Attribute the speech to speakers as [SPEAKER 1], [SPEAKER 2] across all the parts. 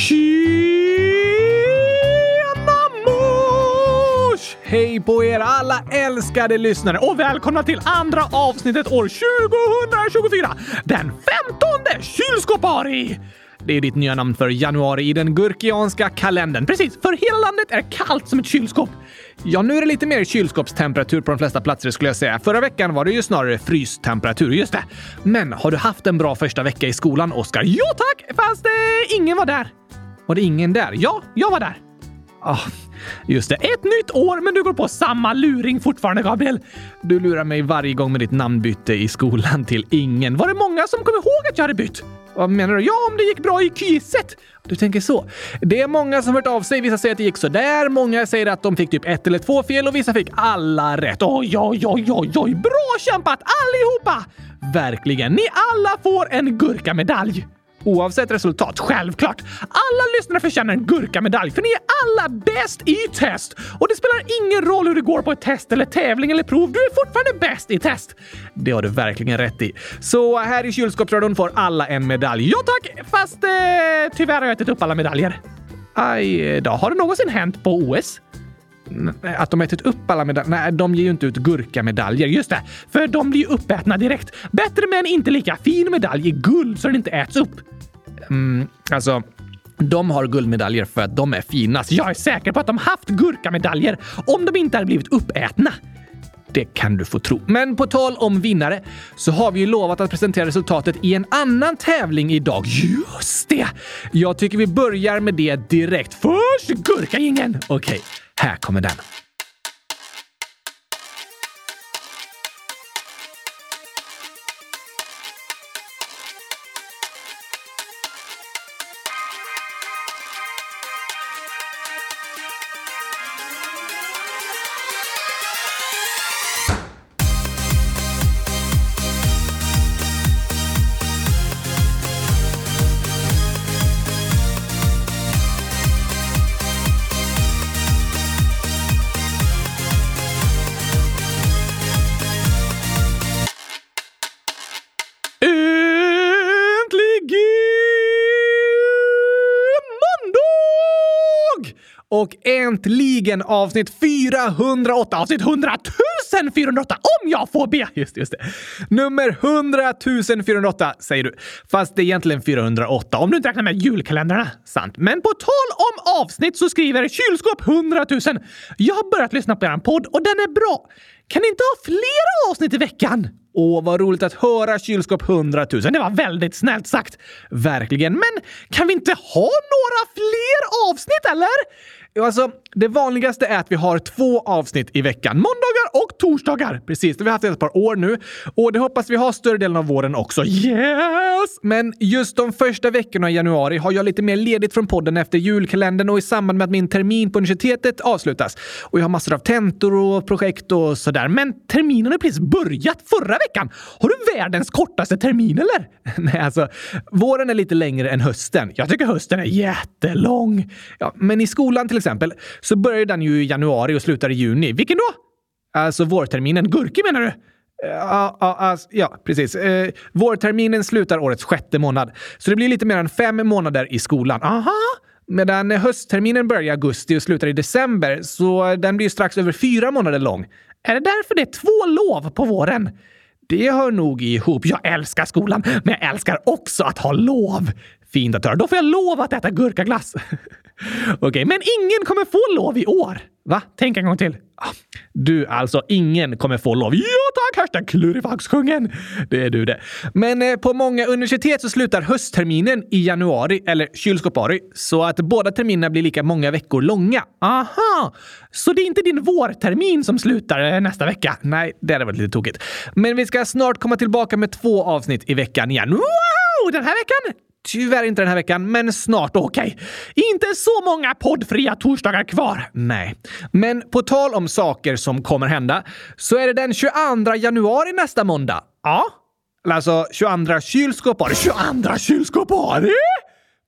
[SPEAKER 1] Tjena mors! Hej på er alla älskade lyssnare och välkomna till andra avsnittet år 2024! Den 15 kylskåpari! Det är ditt nya namn för januari i den gurkianska kalendern. Precis, för hela landet är kallt som ett kylskåp. Ja, nu är det lite mer kylskåpstemperatur på de flesta platser skulle jag säga. Förra veckan var det ju snarare frystemperatur, just det. Men har du haft en bra första vecka i skolan, Oskar? Ja tack, fast eh, ingen var där. Var det ingen där? Ja, jag var där. Ah, just det. Ett nytt år, men du går på samma luring fortfarande, Gabriel. Du lurar mig varje gång med ditt namnbyte i skolan till ingen. Var det många som kom ihåg att jag hade bytt? Vad menar du? Ja, om det gick bra i kyset. Du tänker så. Det är många som hört av sig. Vissa säger att det gick så där. Många säger att de fick typ ett eller två fel och vissa fick alla rätt. Oj, oj, oj, oj, oj. Bra kämpat allihopa! Verkligen. Ni alla får en gurkamedalj. Oavsett resultat, självklart. Alla lyssnare förtjänar en gurkamedalj för ni är alla bäst i test! Och det spelar ingen roll hur det går på ett test eller tävling eller prov. Du är fortfarande bäst i test! Det har du verkligen rätt i. Så här i kylskåpsradion får alla en medalj. Ja tack! Fast eh, tyvärr har jag ätit upp alla medaljer. Aj då. Har det någonsin hänt på OS? Att de ätit upp alla medaljer? Nej, de ger ju inte ut gurkamedaljer. Just det, för de blir ju uppätna direkt. Bättre med en inte lika fin medalj i guld så den inte äts upp. Mm, alltså, de har guldmedaljer för att de är finast. Jag är säker på att de haft gurkamedaljer om de inte hade blivit uppätna. Det kan du få tro. Men på tal om vinnare så har vi ju lovat att presentera resultatet i en annan tävling idag. Just det! Jag tycker vi börjar med det direkt. Först gurkagingen! Okej, här kommer den. Äntligen avsnitt 408, avsnitt 100 408 om jag får be! Just, just det. Nummer 100 408 säger du. Fast det är egentligen 408 om du inte räknar med julkalendrarna. Sant. Men på tal om avsnitt så skriver kylskåp 100 000. Jag har börjat lyssna på er podd och den är bra. Kan ni inte ha flera avsnitt i veckan? Åh, vad roligt att höra kylskåp 100 000. Det var väldigt snällt sagt. Verkligen. Men kan vi inte ha några fler avsnitt, eller? Alltså, det vanligaste är att vi har två avsnitt i veckan. Måndagar och torsdagar. Precis, det har vi haft i ett par år nu. Och det hoppas vi ha större delen av våren också. Yes! Men just de första veckorna i januari har jag lite mer ledigt från podden efter julkalendern och i samband med att min termin på universitetet avslutas. Och jag har massor av tentor och projekt och sådär. Men terminen har precis börjat förra veckan. Har du världens kortaste termin eller? Nej, alltså, våren är lite längre än hösten. Jag tycker hösten är jättelång. Ja, men i skolan till exempel så börjar den ju i januari och slutar i juni. Vilken då? Alltså vårterminen. Gurki menar du? Eh, ah, ah, ah, ja, ja, ja precis. Eh, vårterminen slutar årets sjätte månad, så det blir lite mer än fem månader i skolan. Aha! Medan höstterminen börjar i augusti och slutar i december, så den blir strax över fyra månader lång. Är det därför det är två lov på våren? Det hör nog ihop. Jag älskar skolan, men jag älskar också att ha lov. Fint att höra. Då får jag lov att äta gurkaglass. Okej, okay, men ingen kommer få lov i år. Va? Tänk en gång till. Ah, du, alltså ingen kommer få lov. Ja tack, hashtag klurifaxkungen. Det är du det. Men eh, på många universitet så slutar höstterminen i januari, eller kylskåpari, så att båda terminerna blir lika många veckor långa. Aha! Så det är inte din vårtermin som slutar eh, nästa vecka? Nej, det hade varit lite tokigt. Men vi ska snart komma tillbaka med två avsnitt i veckan igen. Wow! Den här veckan Tyvärr inte den här veckan, men snart okej. Okay. Inte så många poddfria torsdagar kvar. Nej. Men på tal om saker som kommer hända så är det den 22 januari nästa måndag. Ja. Alltså 22 kylskåpare. 22 kylskåpare!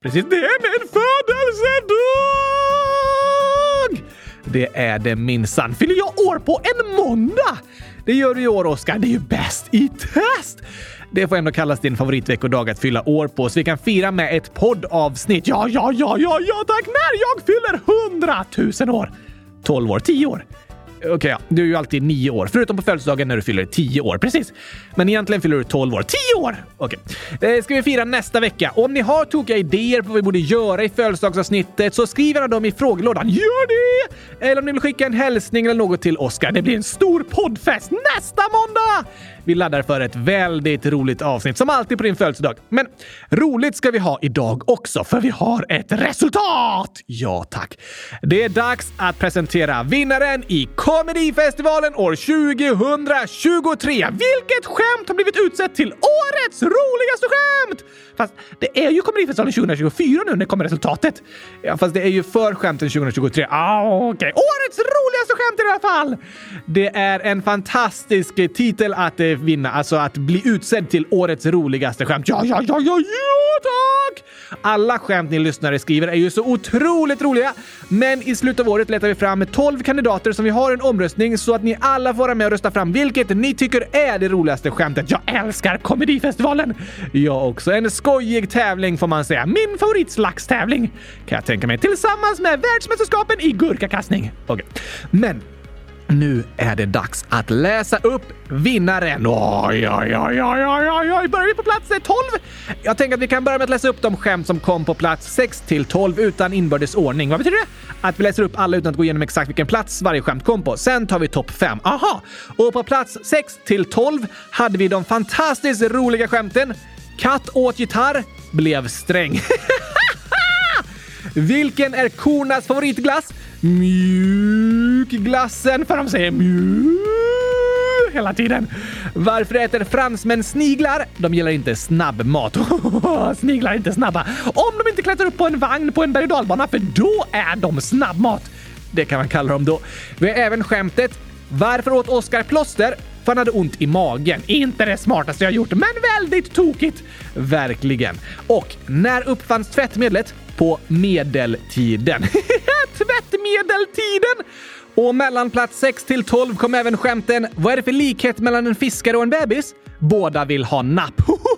[SPEAKER 1] Precis, det är min födelsedag! Det är det minsann. Fyller jag år på en måndag? Det gör du i år, Oskar. Det är ju bäst i test! Det får ändå kallas din favoritveckodag att fylla år på, så vi kan fira med ett poddavsnitt. Ja, ja, ja, ja, ja tack! När jag fyller hundratusen år! 12 år, 10 år. Okej, okay, ja. du är ju alltid nio år, förutom på födelsedagen när du fyller tio år. Precis. Men egentligen fyller du 12 år. 10 år! Okej. Okay. Eh, ska vi fira nästa vecka. Om ni har tokiga idéer på vad vi borde göra i födelsedagsavsnittet så skriv gärna dem i frågelådan. Gör det! Eller om ni vill skicka en hälsning eller något till Oskar. Det blir en stor poddfest nästa måndag! Vi laddar för ett väldigt roligt avsnitt, som alltid på din födelsedag. Men roligt ska vi ha idag också, för vi har ett resultat! Ja, tack. Det är dags att presentera vinnaren i Comedyfestivalen år 2023. Vilket skämt har blivit utsett till årets roligaste skämt? Fast det är ju Komedifestivalen 2024 nu när kommer resultatet. Ja, fast det är ju för skämten 2023. Ah, okej. Okay. Årets roligaste skämt i alla fall! Det är en fantastisk titel att eh, vinna, alltså att bli utsedd till årets roligaste skämt. Ja, ja, ja, ja, ja, tack! Alla skämt ni lyssnare skriver är ju så otroligt roliga, men i slutet av året letar vi fram 12 kandidater som vi har en omröstning så att ni alla får vara med och rösta fram vilket ni tycker är det roligaste skämtet. Jag älskar Komedifestivalen! Jag också. En skål skojig tävling får man säga. Min favoritslagstävling kan jag tänka mig tillsammans med världsmästerskapen i gurkakastning. Okej, okay. men nu är det dags att läsa upp vinnaren. Oj, oj, oj, oj, oj, oj. Börjar vi på plats 12? Jag tänker att vi kan börja med att läsa upp de skämt som kom på plats 6 till 12 utan inbördes ordning. Vad betyder det? Att vi läser upp alla utan att gå igenom exakt vilken plats varje skämt kom på. Sen tar vi topp 5. Aha! Och på plats 6 till 12 hade vi de fantastiskt roliga skämten Katt åt gitarr, blev sträng. Vilken är kornas favoritglass? Mjukglassen, för de säger mjuk hela tiden. Varför äter fransmän sniglar? De gillar inte snabbmat. sniglar är inte snabba. Om de inte klättrar upp på en vagn på en berg och för då är de snabbmat. Det kan man kalla dem då. Vi har även skämtet varför åt Oskar plåster? För han hade ont i magen. Inte det smartaste jag gjort, men väldigt tokigt. Verkligen. Och när uppfanns tvättmedlet? På medeltiden. Tvättmedeltiden! Och mellan plats 6 till 12 kom även skämten “Vad är det för likhet mellan en fiskare och en bebis?” Båda vill ha napp.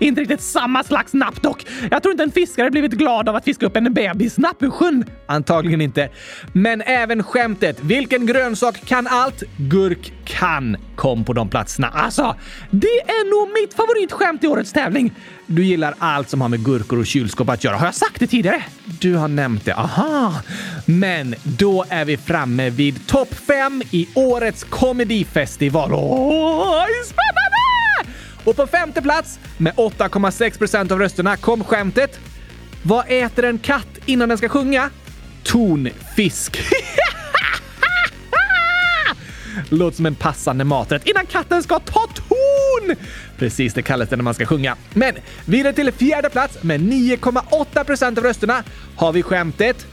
[SPEAKER 1] Inte riktigt samma slags napp dock. Jag tror inte en fiskare blivit glad av att fiska upp en bebisnapp ur sjön. Antagligen inte. Men även skämtet “Vilken grönsak kan allt?” Gurk kan kom på de platserna. Alltså, det är nog mitt favoritskämt i årets tävling. Du gillar allt som har med gurkor och kylskåp att göra. Har jag sagt det tidigare? Du har nämnt det. Aha! Men då är vi framme vid topp fem i årets komedifestival. Åh, spännande! Och på femte plats, med 8,6 procent av rösterna, kom skämtet Vad äter en katt innan den ska sjunga? Tonfisk. Låter som en passande maträtt innan katten ska ta ton! Precis, det kallas det när man ska sjunga. Men vidare till fjärde plats med 9,8 procent av rösterna har vi skämtet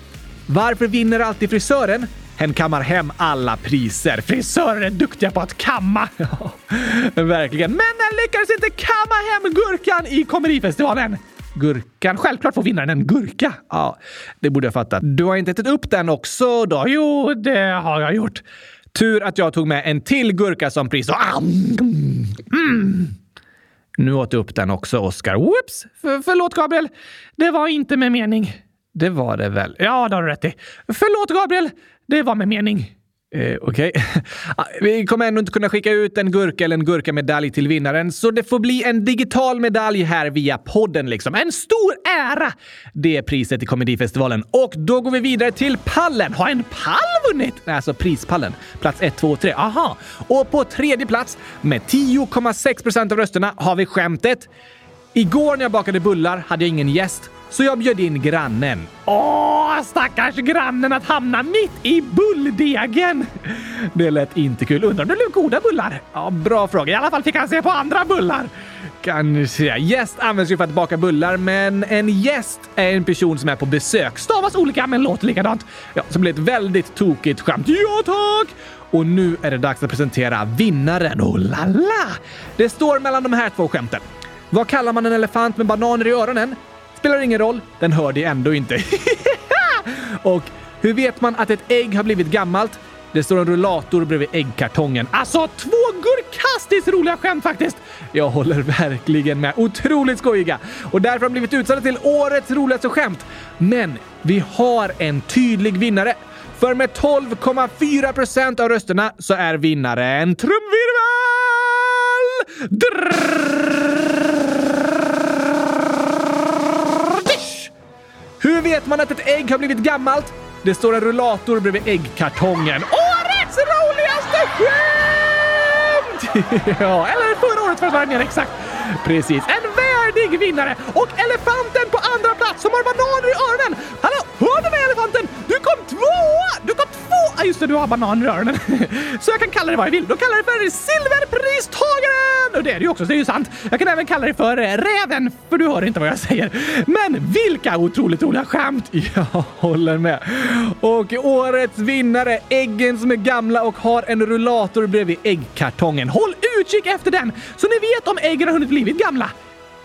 [SPEAKER 1] Varför vinner alltid frisören? Hen kammar hem alla priser. Frisörer är duktiga på att kamma. verkligen. Men den lyckades inte kamma hem gurkan i komedifestivalen. Gurkan. Självklart får vinnaren en gurka. Ja, det borde jag fatta. Du har inte ätit upp den också då? Jo, det har jag gjort. Tur att jag tog med en till gurka som pris. Och, mm. Nu åt du upp den också, Oscar. Whoops! För, förlåt, Gabriel. Det var inte med mening. Det var det väl? Ja, det har du rätt i. Förlåt, Gabriel. Det var med mening. Eh, Okej. Okay. Ah, vi kommer ändå inte kunna skicka ut en gurka eller en gurkamedalj till vinnaren, så det får bli en digital medalj här via podden liksom. En stor ära! Det är priset i Komedifestivalen. Och då går vi vidare till pallen. Har en pall vunnit? Nej, alltså prispallen. Plats 1, 2 3. Aha! Och på tredje plats med 10,6 procent av rösterna har vi skämtet Igår när jag bakade bullar hade jag ingen gäst så jag bjöd in grannen. Åh, stackars grannen att hamna mitt i bulldegen! Det lät inte kul. Undrar om det blev goda bullar? Ja, bra fråga. I alla fall fick han se på andra bullar. Kanske. Gäst används ju för att baka bullar, men en gäst är en person som är på besök. Stavas olika men låter likadant. Ja, så blir ett väldigt tokigt skämt. Ja, tack! Och nu är det dags att presentera vinnaren. Oh la la! Det står mellan de här två skämten. Vad kallar man en elefant med bananer i öronen? Spelar ingen roll, den hör dig ändå inte. och hur vet man att ett ägg har blivit gammalt? Det står en rullator bredvid äggkartongen. Alltså, två gurkastiskt roliga skämt faktiskt! Jag håller verkligen med. Otroligt skojiga! Och därför har de blivit utsedda till årets roligaste skämt. Men vi har en tydlig vinnare. För med 12,4 procent av rösterna så är vinnaren trumvirvel! Drrrr. Hur vet man att ett ägg har blivit gammalt? Det står en rullator bredvid äggkartongen. Årets roligaste skämt! ja, eller förra årets försvann exakt. Precis. En värdig vinnare! Och elefanten på andra plats som har bananer i öronen! Hallå, hör du mig elefanten? Du kom tvåa! Du kom tvåa! Ah, just det, du har bananrören. i öronen. Så jag kan kalla dig vad jag vill. Då kallar jag dig för silverpristagaren! Och det är det ju också, så det är ju sant. Jag kan även kalla dig för räven, för du hör inte vad jag säger. Men vilka otroligt roliga skämt! Jag håller med. Och årets vinnare, äggen som är gamla och har en rullator bredvid äggkartongen. Håll utkik efter den så ni vet om äggen har hunnit blivit gamla.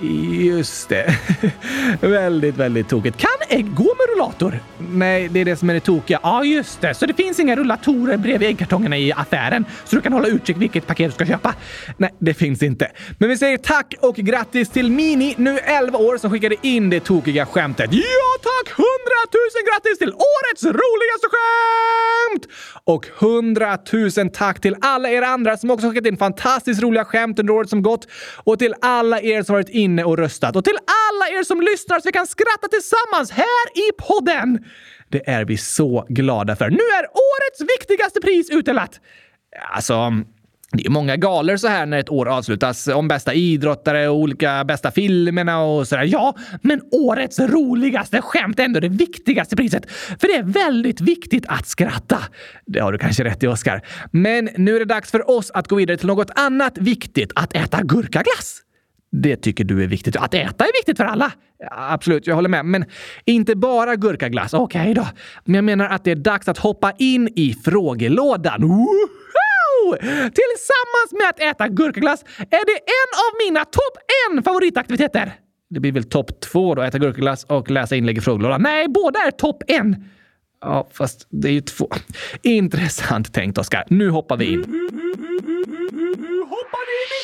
[SPEAKER 1] Just det. väldigt, väldigt tokigt. Kan ägg gå med rullator? Nej, det är det som är det tokiga. Ja, just det. Så det finns inga rullatorer bredvid äggkartongerna i affären så du kan hålla utkik vilket paket du ska köpa? Nej, det finns inte. Men vi säger tack och grattis till Mini, nu 11 år, som skickade in det tokiga skämtet. Ja, tack! 100 000 grattis till årets roligaste skämt! Och 100 000 tack till alla er andra som också skickat in fantastiskt roliga skämt under året som gått och till alla er som varit inne och röstat och till alla er som lyssnar så vi kan skratta tillsammans här i podden. Det är vi så glada för. Nu är årets viktigaste pris utdelat. Alltså, det är många galor så här när ett år avslutas om bästa idrottare och olika bästa filmerna och sådär. Ja, men årets roligaste skämt är ändå det viktigaste priset. För det är väldigt viktigt att skratta. Det har du kanske rätt i, Oskar. Men nu är det dags för oss att gå vidare till något annat viktigt. Att äta gurkaglass. Det tycker du är viktigt. Att äta är viktigt för alla. Ja, absolut, jag håller med. Men inte bara gurkaglass. Okej okay då. Men jag menar att det är dags att hoppa in i frågelådan. Woohoo! Tillsammans med att äta gurkaglass är det en av mina topp en favoritaktiviteter. Det blir väl topp två då, äta gurkaglass och läsa inlägg i frågelådan. Nej, båda är topp en. Ja, fast det är ju två. Intressant tänkt, Oskar. Nu hoppar vi in. Hoppar in i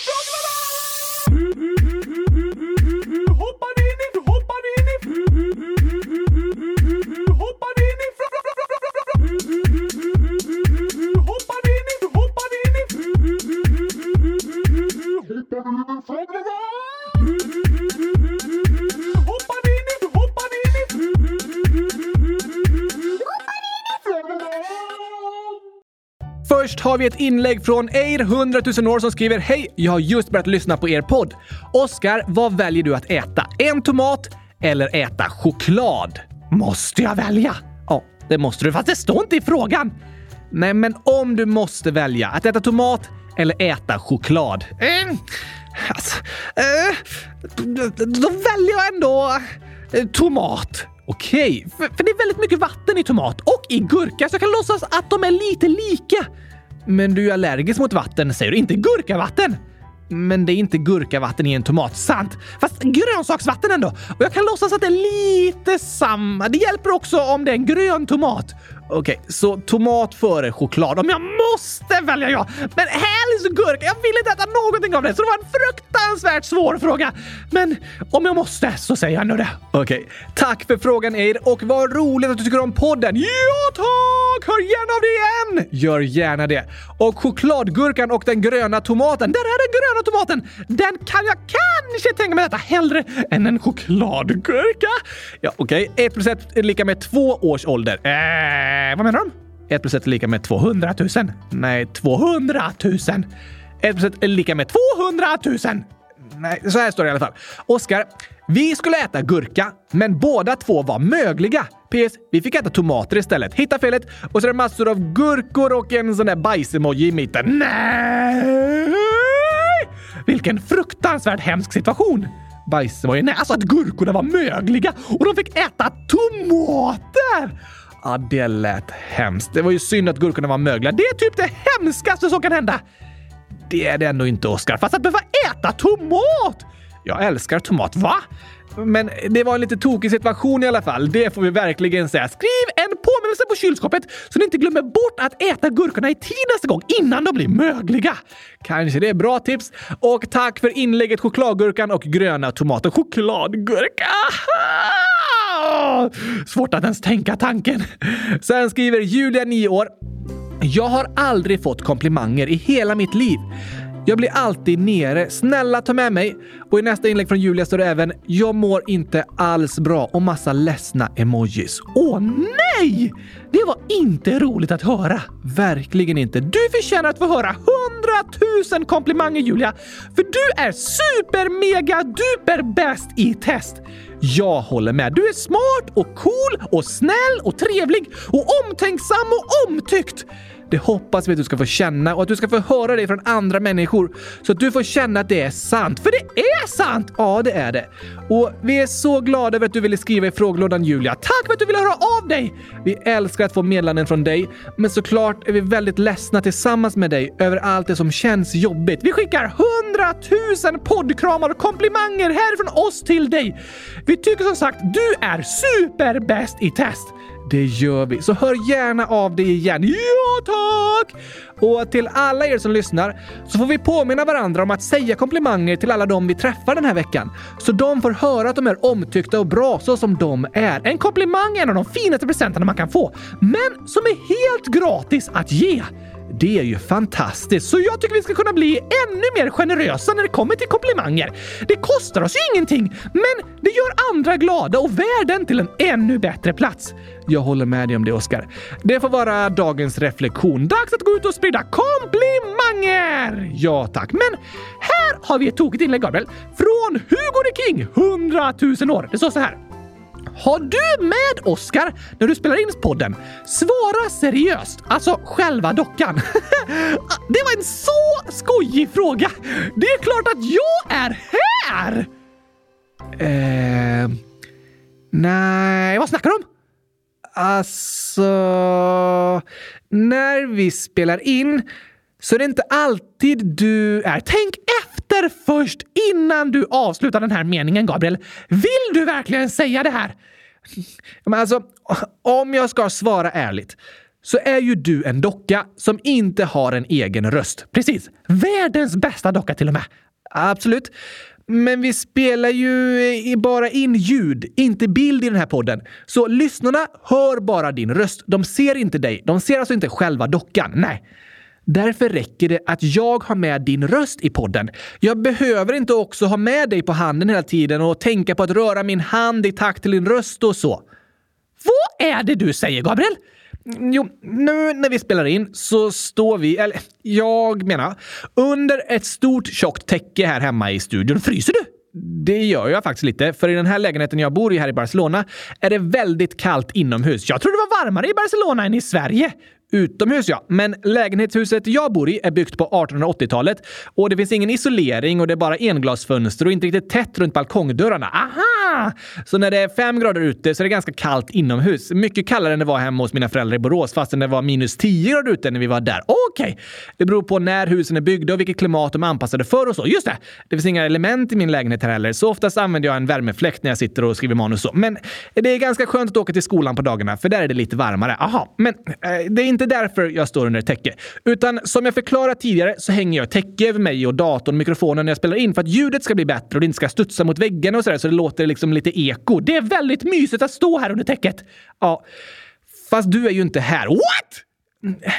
[SPEAKER 1] Hoppar. Hoppar. Först har vi ett inlägg från Eir 100 000 år som skriver Hej! Jag har just börjat lyssna på er podd. Oskar, vad väljer du att äta? En tomat eller äta choklad? Måste jag välja? Ja, det måste du, fast det står inte i frågan. Nej, men om du måste välja att äta tomat eller äta choklad? Eh, alltså, eh, då väljer jag ändå eh, tomat. Okej, för, för det är väldigt mycket vatten i tomat och i gurka så jag kan låtsas att de är lite lika. Men du är allergisk mot vatten, säger du, inte gurkavatten. Men det är inte gurkavatten i en tomat, sant? Fast grönsaksvatten ändå. Och jag kan låtsas att det är lite samma. Det hjälper också om det är en grön tomat. Okej, okay, så tomat före choklad. Om jag måste välja ja! Men helst gurka. Jag vill inte äta någonting av det, så det var en fruktansvärt svår fråga. Men om jag måste så säger jag nu det. Okej, okay. tack för frågan Eir och vad roligt att du tycker om podden. Ja tack! Hör gärna av dig igen! Gör gärna det. Och chokladgurkan och den gröna tomaten. Där är den gröna tomaten! Den kan jag kanske tänka mig äta hellre än en chokladgurka. Ja, okej. Okay. 1 plus 1 är lika med två års ålder. Äh, Eh, vad menar de? 1 plus 1 är lika med 200 000. Nej, 200 000. 1 plus 1 är lika med 200 000. Nej, så här står det i alla fall. Oskar, vi skulle äta gurka, men båda två var mögliga. PS. Vi fick äta tomater istället. Hitta felet och så är det massor av gurkor och en sån där bajsemoji i mitten. Nej! Vilken fruktansvärt hemsk situation! Bajsemoji? Nej, alltså att gurkorna var mögliga och de fick äta tomater! Ja, det lät hemskt. Det var ju synd att gurkorna var mögliga. Det är typ det hemskaste som kan hända. Det är det ändå inte, Oskar. Fast att behöva äta tomat! Jag älskar tomat, va? Men det var en lite tokig situation i alla fall. Det får vi verkligen säga. Skriv en påminnelse på kylskåpet så ni inte glömmer bort att äta gurkorna i tid nästa gång innan de blir mögliga. Kanske det är bra tips. Och tack för inlägget chokladgurkan och gröna tomater. Chokladgurka! Svårt att ens tänka tanken. Sen skriver Julia, 9 år. Jag har aldrig fått komplimanger i hela mitt liv. Jag blir alltid nere. Snälla ta med mig. Och i nästa inlägg från Julia står det även “Jag mår inte alls bra” och massa ledsna emojis. Åh nej! Det var inte roligt att höra. Verkligen inte. Du förtjänar att få höra hundratusen komplimanger Julia! För du är super mega duper bäst i test! Jag håller med. Du är smart och cool och snäll och trevlig och omtänksam och omtyckt. Det hoppas vi att du ska få känna och att du ska få höra det från andra människor så att du får känna att det är sant. För det är sant! Ja, det är det. Och vi är så glada över att du ville skriva i frågelådan Julia. Tack för att du ville höra av dig! Vi älskar att få meddelanden från dig, men såklart är vi väldigt ledsna tillsammans med dig över allt det som känns jobbigt. Vi skickar hundratusen poddkramar och komplimanger härifrån oss till dig. Vi tycker som sagt du är superbäst i test. Det gör vi, så hör gärna av dig igen. Ja, tack! Och till alla er som lyssnar så får vi påminna varandra om att säga komplimanger till alla de vi träffar den här veckan. Så de får höra att de är omtyckta och bra så som de är. En komplimang är en av de finaste presenterna man kan få, men som är helt gratis att ge. Det är ju fantastiskt, så jag tycker vi ska kunna bli ännu mer generösa när det kommer till komplimanger. Det kostar oss ju ingenting, men det gör andra glada och världen till en ännu bättre plats. Jag håller med dig om det, Oskar. Det får vara dagens reflektion. Dags att gå ut och sprida komplimanger! Ja, tack. Men här har vi ett tokigt inlägg, Gabriel. Från Hugo the King, 100 000 år. Det står så här. Har du med Oscar när du spelar in podden? Svara seriöst. Alltså själva dockan. det var en så skojig fråga. Det är klart att jag är här! Eh, nej, vad snackar du om? Alltså... När vi spelar in så det är inte alltid du är. Tänk efter först innan du avslutar den här meningen, Gabriel. Vill du verkligen säga det här? Men alltså, om jag ska svara ärligt så är ju du en docka som inte har en egen röst. Precis. Världens bästa docka till och med. Absolut. Men vi spelar ju bara in ljud, inte bild i den här podden. Så lyssnarna hör bara din röst. De ser inte dig. De ser alltså inte själva dockan. Nej. Därför räcker det att jag har med din röst i podden. Jag behöver inte också ha med dig på handen hela tiden och tänka på att röra min hand i takt till din röst och så. Vad är det du säger, Gabriel? Mm, jo, nu när vi spelar in så står vi, eller jag menar, under ett stort tjockt täcke här hemma i studion. Fryser du? Det gör jag faktiskt lite, för i den här lägenheten jag bor i här i Barcelona är det väldigt kallt inomhus. Jag tror det var varmare i Barcelona än i Sverige. Utomhus ja, men lägenhetshuset jag bor i är byggt på 1880-talet och det finns ingen isolering och det är bara englasfönster och inte riktigt tätt runt balkongdörrarna. Aha! Så när det är fem grader ute så är det ganska kallt inomhus. Mycket kallare än det var hemma hos mina föräldrar i Borås fastän det var minus 10 grader ute när vi var där. Okej, okay. det beror på när husen är byggda och vilket klimat de är anpassade för och så. Just det! Det finns inga element i min lägenhet här heller, så oftast använder jag en värmefläkt när jag sitter och skriver manus och så. Men det är ganska skönt att åka till skolan på dagarna för där är det lite varmare. Aha, men eh, det är inte inte därför jag står under ett täcke. Utan som jag förklarat tidigare så hänger jag täcke över mig och datorn och mikrofonen när jag spelar in för att ljudet ska bli bättre och det inte ska studsa mot väggarna och sådär så det låter liksom liksom lite eko. Det är väldigt mysigt att stå här under täcket. Ja, fast du är ju inte här. What?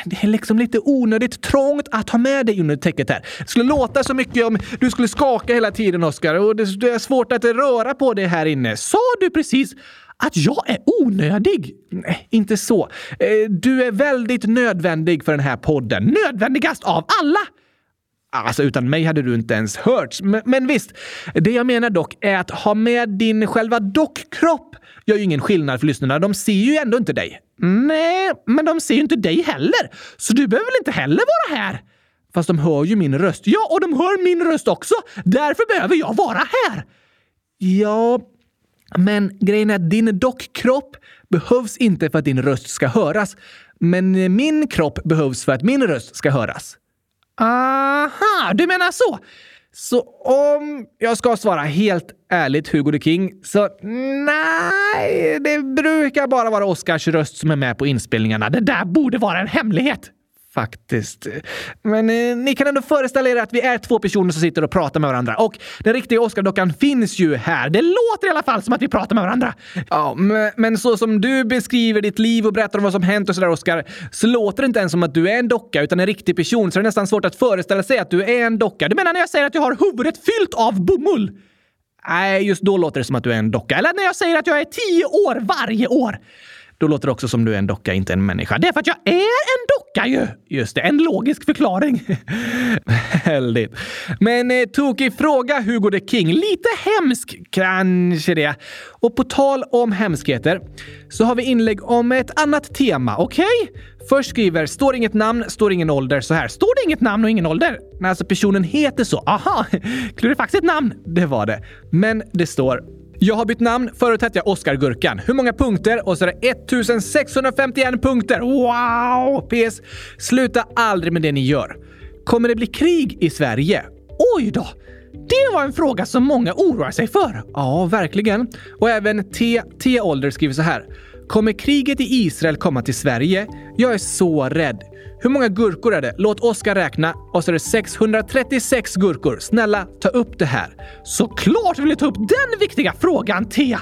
[SPEAKER 1] Det är liksom lite onödigt trångt att ha med dig under täcket här. Det skulle låta så mycket om du skulle skaka hela tiden, Oskar, och det är svårt att röra på dig här inne. Sa du precis att jag är onödig? Nej, inte så. Eh, du är väldigt nödvändig för den här podden. Nödvändigast av alla! Alltså utan mig hade du inte ens hörts. Men, men visst, det jag menar dock är att ha med din själva dockkropp gör ju ingen skillnad för lyssnarna. De ser ju ändå inte dig. Nej, men de ser ju inte dig heller. Så du behöver väl inte heller vara här? Fast de hör ju min röst. Ja, och de hör min röst också. Därför behöver jag vara här. Ja, men grejen är att din dockkropp behövs inte för att din röst ska höras. Men min kropp behövs för att min röst ska höras. Aha, du menar så? Så om jag ska svara helt ärligt, Hugo the King, så nej, det brukar bara vara Oscars röst som är med på inspelningarna. Det där borde vara en hemlighet. Faktiskt. Men eh, ni kan ändå föreställa er att vi är två personer som sitter och pratar med varandra. Och den riktiga Oscar-dockan finns ju här. Det låter i alla fall som att vi pratar med varandra. Ja, men, så som du beskriver ditt liv och berättar om vad som hänt och sådär, Oscar, så låter det inte ens som att du är en docka utan en riktig person. Så det är nästan svårt att föreställa sig att du är en docka. Du menar när jag säger att jag har huvudet fyllt av bomull? Nej, just då låter det som att du är en docka. Eller när jag säger att jag är tio år varje år. Då låter det också som du är en docka, inte en människa. Det är för att jag är en docka ju! Just det, en logisk förklaring. Väldigt. Men eh, tokig fråga, Hugo the King. Lite hemsk, kanske det. Och på tal om hemskheter så har vi inlägg om ett annat tema, okej? Okay? Först skriver “Står inget namn, står ingen ålder” så här. Står det inget namn och ingen ålder? Nej, alltså personen heter så. Aha! Klurifaxigt namn. Det var det. Men det står jag har bytt namn. Förut hette jag Oscar-gurkan. Hur många punkter? Och så är det 1651 punkter. Wow! PS. Sluta aldrig med det ni gör. Kommer det bli krig i Sverige? Oj då! Det var en fråga som många oroar sig för. Ja, verkligen. Och även T. T. Ålder skriver så här. Kommer kriget i Israel komma till Sverige? Jag är så rädd. Hur många gurkor är det? Låt Oskar räkna och så är det 636 gurkor. Snälla, ta upp det här. Såklart vill jag ta upp den viktiga frågan, Thea!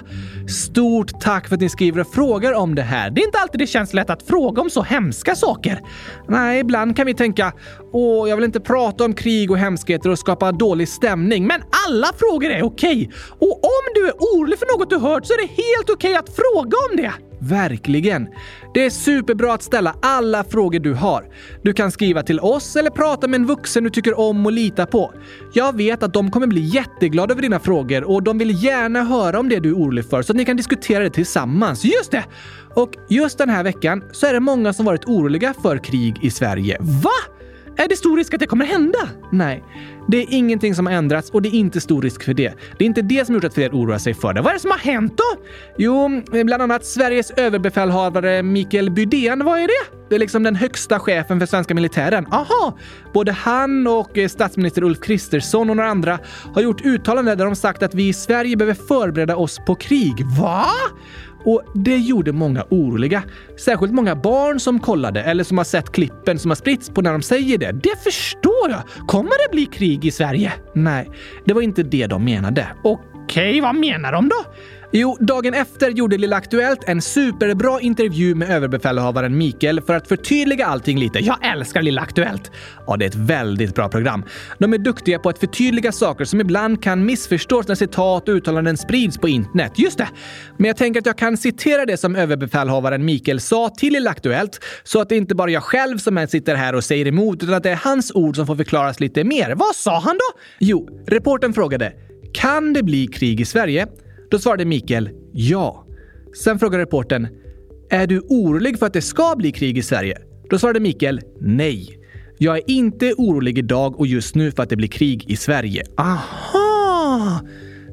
[SPEAKER 1] Stort tack för att ni skriver och frågar om det här. Det är inte alltid det känns lätt att fråga om så hemska saker. Nej, ibland kan vi tänka åh, jag vill inte prata om krig och hemskheter och skapa dålig stämning. Men alla frågor är okej. Och om du är orolig för något du hört så är det helt okej att fråga om det. Verkligen. Det är superbra att ställa alla frågor du har. Du kan skriva till oss eller prata med en vuxen du tycker om och litar på. Jag vet att de kommer bli jätteglada över dina frågor och de vill gärna höra om det du är orolig för så att ni kan diskutera det tillsammans. Just det! Och just den här veckan så är det många som varit oroliga för krig i Sverige. Va? Är det stor risk att det kommer hända? Nej, det är ingenting som har ändrats och det är inte stor risk för det. Det är inte det som gjort att fler oroar sig för det. Vad är det som har hänt då? Jo, bland annat Sveriges överbefälhavare Mikael Bydén. Vad är det? Det är liksom den högsta chefen för svenska militären. Aha! Både han och eh, statsminister Ulf Kristersson och några andra har gjort uttalanden där de sagt att vi i Sverige behöver förbereda oss på krig. Va? Och det gjorde många oroliga. Särskilt många barn som kollade eller som har sett klippen som har spritts på när de säger det. Det förstår jag! Kommer det bli krig i Sverige? Nej, det var inte det de menade. Okej, okay, vad menar de då? Jo, dagen efter gjorde Lilla Aktuellt en superbra intervju med överbefälhavaren Mikael för att förtydliga allting lite. Jag älskar Lilla Aktuellt! Ja, det är ett väldigt bra program. De är duktiga på att förtydliga saker som ibland kan missförstås när citat och uttalanden sprids på internet. Just det! Men jag tänker att jag kan citera det som överbefälhavaren Mikael sa till Lilla Aktuellt så att det inte bara jag själv som sitter här och säger emot utan att det är hans ord som får förklaras lite mer. Vad sa han då? Jo, reporten frågade “Kan det bli krig i Sverige?” Då svarade Mikael ja. Sen frågade reporten “Är du orolig för att det ska bli krig i Sverige?” Då svarade Mikael nej. Jag är inte orolig idag och just nu för att det blir krig i Sverige. Aha!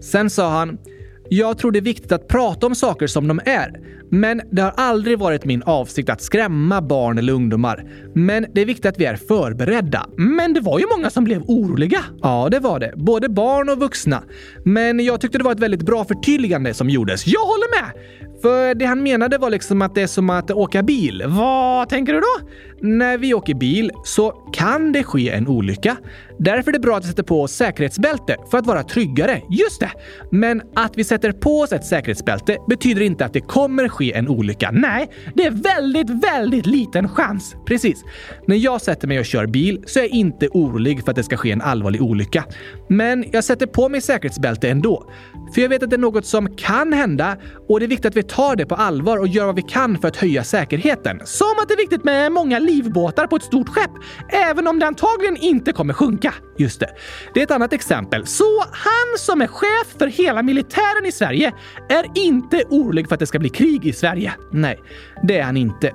[SPEAKER 1] Sen sa han jag tror det är viktigt att prata om saker som de är. Men det har aldrig varit min avsikt att skrämma barn eller ungdomar. Men det är viktigt att vi är förberedda. Men det var ju många som blev oroliga. Ja, det var det. Både barn och vuxna. Men jag tyckte det var ett väldigt bra förtydligande som gjordes. Jag håller med! För det han menade var liksom att det är som att åka bil. Vad tänker du då? När vi åker bil så kan det ske en olycka. Därför är det bra att vi sätter på oss säkerhetsbälte för att vara tryggare. Just det! Men att vi sätter på oss ett säkerhetsbälte betyder inte att det kommer ske en olycka. Nej, det är väldigt, väldigt liten chans. Precis. När jag sätter mig och kör bil så är jag inte orolig för att det ska ske en allvarlig olycka. Men jag sätter på mig säkerhetsbälte ändå. För jag vet att det är något som kan hända och det är viktigt att vi tar det på allvar och gör vad vi kan för att höja säkerheten. Som att det är viktigt med många livbåtar på ett stort skepp, även om det antagligen inte kommer sjunka. Just det. Det är ett annat exempel. Så han som är chef för hela militären i Sverige är inte orolig för att det ska bli krig i Sverige. Nej, det är han inte.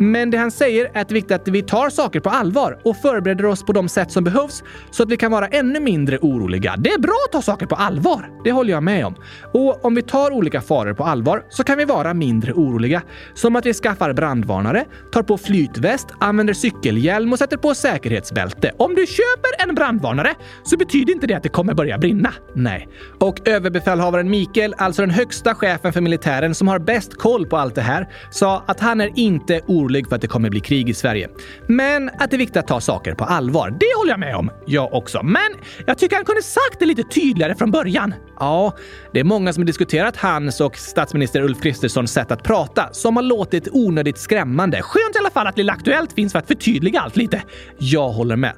[SPEAKER 1] Men det han säger är att det är viktigt att vi tar saker på allvar och förbereder oss på de sätt som behövs så att vi kan vara ännu mindre oroliga. Det är bra att ta saker på allvar. Det håller jag med om. Och om vi tar olika faror på allvar så kan vi vara mindre oroliga. Som att vi skaffar brandvarnare, tar på flytväst, använder cykelhjälm och sätter på säkerhetsbälte. Om du köper en brandvarnare brandvarnare så betyder inte det att det kommer börja brinna. Nej. Och överbefälhavaren Mikael, alltså den högsta chefen för militären som har bäst koll på allt det här, sa att han är inte orolig för att det kommer bli krig i Sverige. Men att det är viktigt att ta saker på allvar. Det håller jag med om. Jag också. Men jag tycker han kunde sagt det lite tydligare från början. Ja, det är många som har diskuterat hans och statsminister Ulf Kristerssons sätt att prata som har låtit onödigt skrämmande. Skönt i alla fall att Lilla Aktuellt finns för att förtydliga allt lite. Jag håller med.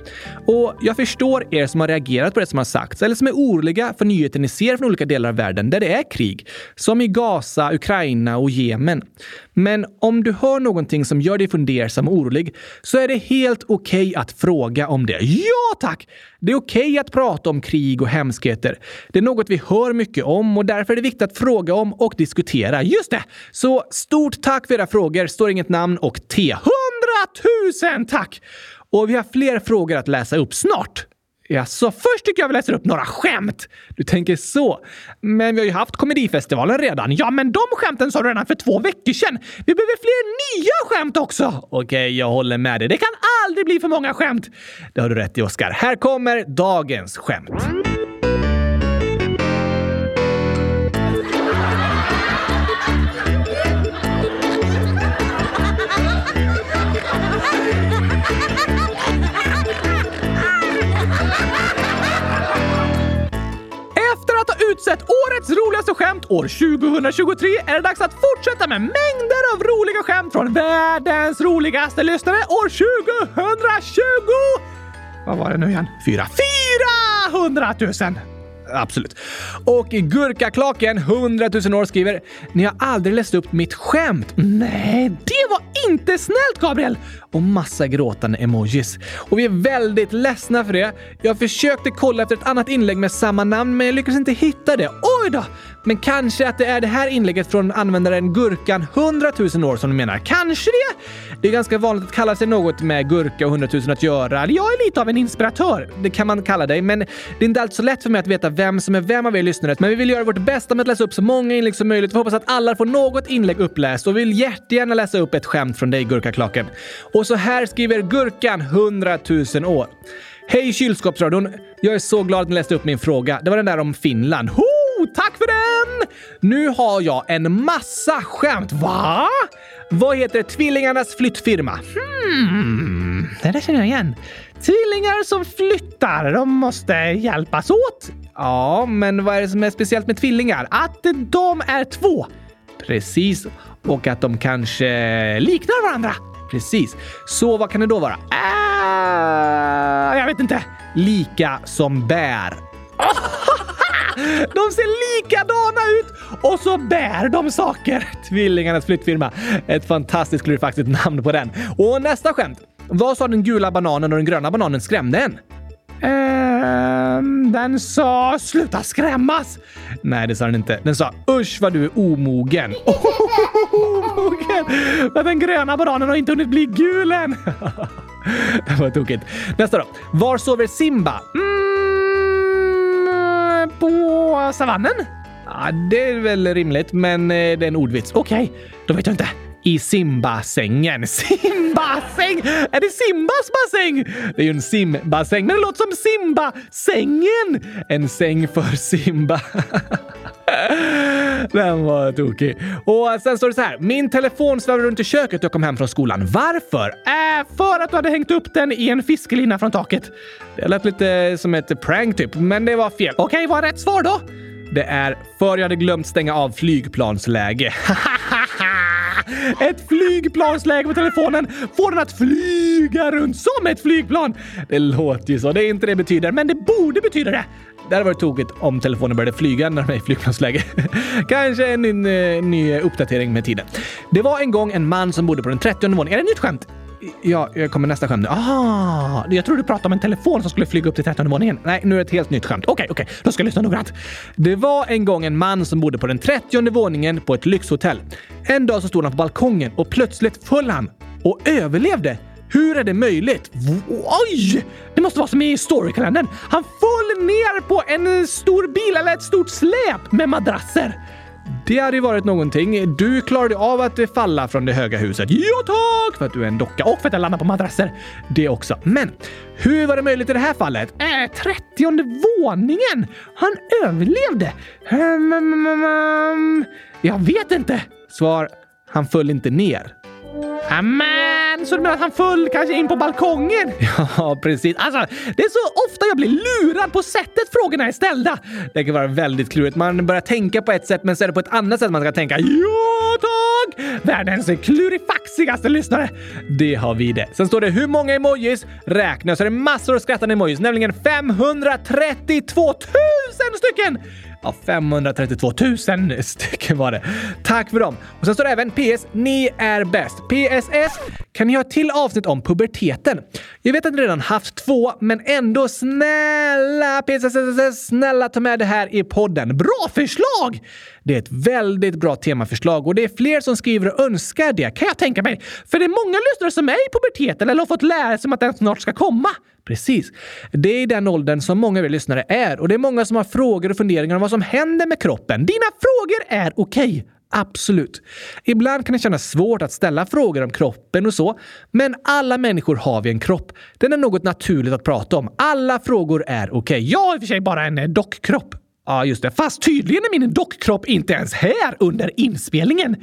[SPEAKER 1] Och jag förstår er som har reagerat på det som har sagts eller som är oroliga för nyheter ni ser från olika delar av världen där det är krig. Som i Gaza, Ukraina och Jemen. Men om du hör någonting som gör dig fundersam och orolig så är det helt okej okay att fråga om det. Ja tack! Det är okej okay att prata om krig och hemskheter. Det är något vi hör mycket om och därför är det viktigt att fråga om och diskutera. Just det! Så stort tack för era frågor. Står inget namn och T. Hundratusen tack! Och vi har fler frågor att läsa upp snart. Ja, så först tycker jag vi läser upp några skämt. Du tänker så. Men vi har ju haft komedifestivalen redan. Ja, men de skämten sa du redan för två veckor sedan. Vi behöver fler nya skämt också. Okej, jag håller med dig. Det kan aldrig bli för många skämt. Det har du rätt i, Oskar. Här kommer dagens skämt. Utsett årets roligaste skämt år 2023 är det dags att fortsätta med mängder av roliga skämt från världens roligaste lyssnare år 2020! Vad var det nu igen? Fyra. 400 000! Absolut. Och Gurkaklaken, 100 000 år, skriver “Ni har aldrig läst upp mitt skämt.” Nej, det var inte snällt Gabriel! Och massa gråtande emojis. Och vi är väldigt ledsna för det. Jag försökte kolla efter ett annat inlägg med samma namn, men jag lyckades inte hitta det. Oj då! Men kanske att det är det här inlägget från användaren Gurkan 100 000 år som du menar. Kanske det? Det är ganska vanligt att kalla sig något med gurka och 100 000 att göra. Jag är lite av en inspiratör. Det kan man kalla dig, men det är inte alltid så lätt för mig att veta vem som är vem av er lyssnare. Men vi vill göra vårt bästa med att läsa upp så många inlägg som möjligt. Vi hoppas att alla får något inlägg uppläst och vill jättegärna läsa upp ett skämt från dig, Gurkaklaken. Och så här skriver Gurkan 100 000 år. Hej kylskåpsradion! Jag är så glad att ni läste upp min fråga. Det var den där om Finland. Ho! Tack för den! Nu har jag en massa skämt. Va? Vad heter tvillingarnas flyttfirma? Hmm, det där känner jag igen. Tvillingar som flyttar, de måste hjälpas åt. Ja, men vad är det som är speciellt med tvillingar? Att de är två. Precis. Och att de kanske liknar varandra. Precis. Så vad kan det då vara? Äh, jag vet inte. Lika som bär. De ser likadana ut och så bär de saker. Tvillingarnas flyttfirma. Ett fantastiskt klurifaxigt namn på den. Och nästa skämt. Vad sa den gula bananen och den gröna bananen skrämde en? Ehm, den sa “sluta skrämmas”. Nej, det sa den inte. Den sa “usch vad du är omogen”. omogen! Men den gröna bananen har inte hunnit bli gul än. det var tokigt. Nästa då. Var sover Simba? Mm, på savannen? Ja, det är väl rimligt, men eh, det är en ordvits. Okej, okay, då vet jag inte i simbassängen. Simbassäng! Är det Simbas bassäng? Det är ju en simbassäng, men det låter som Simba-sängen! En säng för Simba. Den var tokig. Och sen står det så här. Min telefon svävade runt i köket och jag kom hem från skolan. Varför? Äh, för att du hade hängt upp den i en fiskelina från taket. Det lät lite som ett prank typ, men det var fel. Okej, vad är rätt svar då? Det är för jag hade glömt stänga av flygplansläge. Ett flygplansläge på telefonen får den att flyga runt som ett flygplan. Det låter ju så. Det är inte det betyder, men det borde betyda det. Det hade varit tokigt om telefonen började flyga när de är i flygplansläge. Kanske en ny, ny uppdatering med tiden. Det var en gång en man som bodde på den 30 våningen. Är det ett nytt skämt? Ja, jag kommer nästa skämt. Ah, jag tror du pratade om en telefon som skulle flyga upp till 13 våningen. Nej, nu är det ett helt nytt skämt. Okej, okay, okej, okay. då ska jag lyssna noggrant. Det var en gång en man som bodde på den 30 våningen på ett lyxhotell. En dag så stod han på balkongen och plötsligt föll han och överlevde. Hur är det möjligt? Oj! Det måste vara som i storykalendern. Han föll ner på en stor bil eller ett stort släp med madrasser. Det hade ju varit någonting. Du klarade av att falla från det höga huset. Ja tack! För att du är en docka och för att jag landar på madrasser. Det också. Men hur var det möjligt i det här fallet? Äh, trettionde våningen! Han överlevde! Um, jag vet inte. Svar. Han föll inte ner. Amen, så du menar att han föll kanske in på balkongen? Ja, precis. Alltså, det är så ofta jag blir lurad på sättet frågorna är ställda. Det kan vara väldigt klurigt. Man börjar tänka på ett sätt, men så är det på ett annat sätt man ska tänka. Ja, tack! Världens klurifaxigaste lyssnare. Det har vi det. Sen står det hur många emojis räknas, så är det massor av skrattande emojis, nämligen 532 000 stycken! Ja, 532 000 stycken var det. Tack för dem. Och sen står det även PS. Ni är bäst. PSS. Kan ni ha ett till avsnitt om puberteten? Jag vet att ni redan haft två, men ändå snälla PSS, snälla ta med det här i podden. Bra förslag! Det är ett väldigt bra temaförslag och det är fler som skriver och önskar det, kan jag tänka mig. För det är många lyssnare som är i puberteten eller har fått lära sig om att den snart ska komma. Precis. Det är i den åldern som många av er lyssnare är och det är många som har frågor och funderingar om vad som händer med kroppen. Dina frågor är okej. Okay. Absolut. Ibland kan det kännas svårt att ställa frågor om kroppen och så, men alla människor har vi en kropp. Den är något naturligt att prata om. Alla frågor är okej. Okay. Jag har i och för sig bara en eh, dockkropp. Ja, just det. Fast tydligen är min dockkropp inte ens här under inspelningen.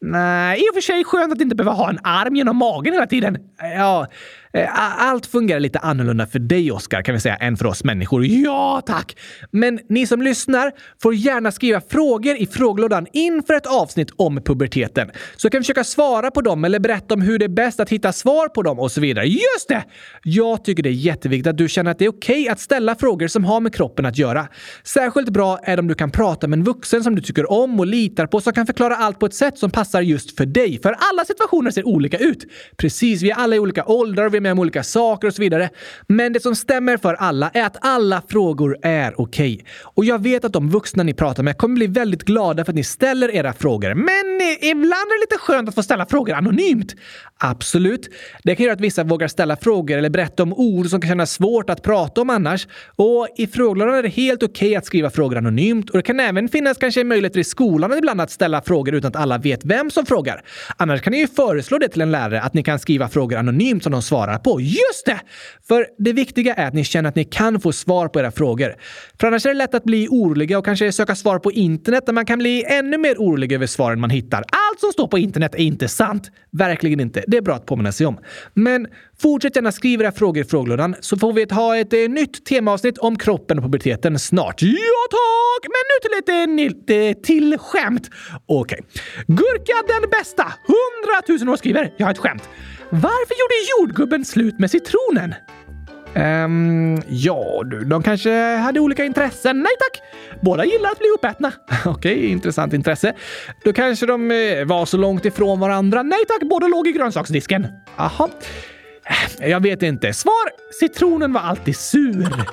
[SPEAKER 1] Nej, i och för sig skönt att inte behöva ha en arm genom magen hela tiden. Ja, Eh, allt fungerar lite annorlunda för dig, Oskar, kan vi säga, än för oss människor. Ja, tack! Men ni som lyssnar får gärna skriva frågor i frågelådan inför ett avsnitt om puberteten. Så kan vi försöka svara på dem eller berätta om hur det är bäst att hitta svar på dem och så vidare. Just det! Jag tycker det är jätteviktigt att du känner att det är okej okay att ställa frågor som har med kroppen att göra. Särskilt bra är det om du kan prata med en vuxen som du tycker om och litar på som kan förklara allt på ett sätt som passar just för dig. För alla situationer ser olika ut. Precis, vi är alla i olika åldrar och vi är med om olika saker och så vidare. Men det som stämmer för alla är att alla frågor är okej. Okay. Och jag vet att de vuxna ni pratar med kommer bli väldigt glada för att ni ställer era frågor. Men ibland är det lite skönt att få ställa frågor anonymt. Absolut. Det kan göra att vissa vågar ställa frågor eller berätta om ord som kan kännas svårt att prata om annars. Och i frågelådan är det helt okej okay att skriva frågor anonymt. Och det kan även finnas kanske möjligheter i skolan ibland att ställa frågor utan att alla vet vem som frågar. Annars kan ni ju föreslå det till en lärare att ni kan skriva frågor anonymt som de svarar på. Just det! För det viktiga är att ni känner att ni kan få svar på era frågor. För annars är det lätt att bli oroliga och kanske söka svar på internet där man kan bli ännu mer orolig över svaren man hittar. Allt som står på internet är inte sant. Verkligen inte. Det är bra att påminna sig om. Men fortsätt gärna skriva era frågor i frågelådan så får vi ha ett eh, nytt temaavsnitt om kroppen och puberteten snart. Ja tack! Men nu till lite eh, till skämt. Okej. Okay. Gurka den bästa! 100 000 år skriver. Jag har ett skämt. Varför gjorde jordgubben slut med citronen? Um, ja, du, de kanske hade olika intressen. Nej tack! Båda gillar att bli uppätna. Okej, okay, intressant intresse. Då kanske de eh, var så långt ifrån varandra. Nej tack, båda låg i grönsaksdisken. Aha. Eh, jag vet inte. Svar! Citronen var alltid sur.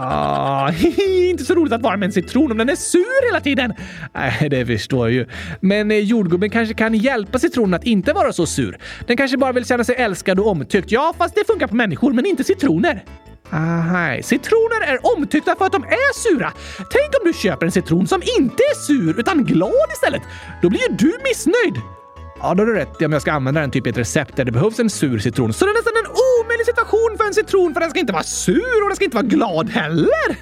[SPEAKER 1] Ah, inte så roligt att vara med en citron om den är sur hela tiden. Nej, det förstår jag ju. Men eh, jordgubben kanske kan hjälpa citronen att inte vara så sur. Den kanske bara vill känna sig älskad och omtyckt. Ja, fast det funkar på människor, men inte citroner. Aha, citroner är omtyckta för att de är sura. Tänk om du köper en citron som inte är sur utan glad istället. Då blir ju du missnöjd. Ja, då har du rätt om jag ska använda den typ i ett recept där det behövs en sur citron. Så det är nästan en omöjlig situation för en citron för den ska inte vara sur och den ska inte vara glad heller.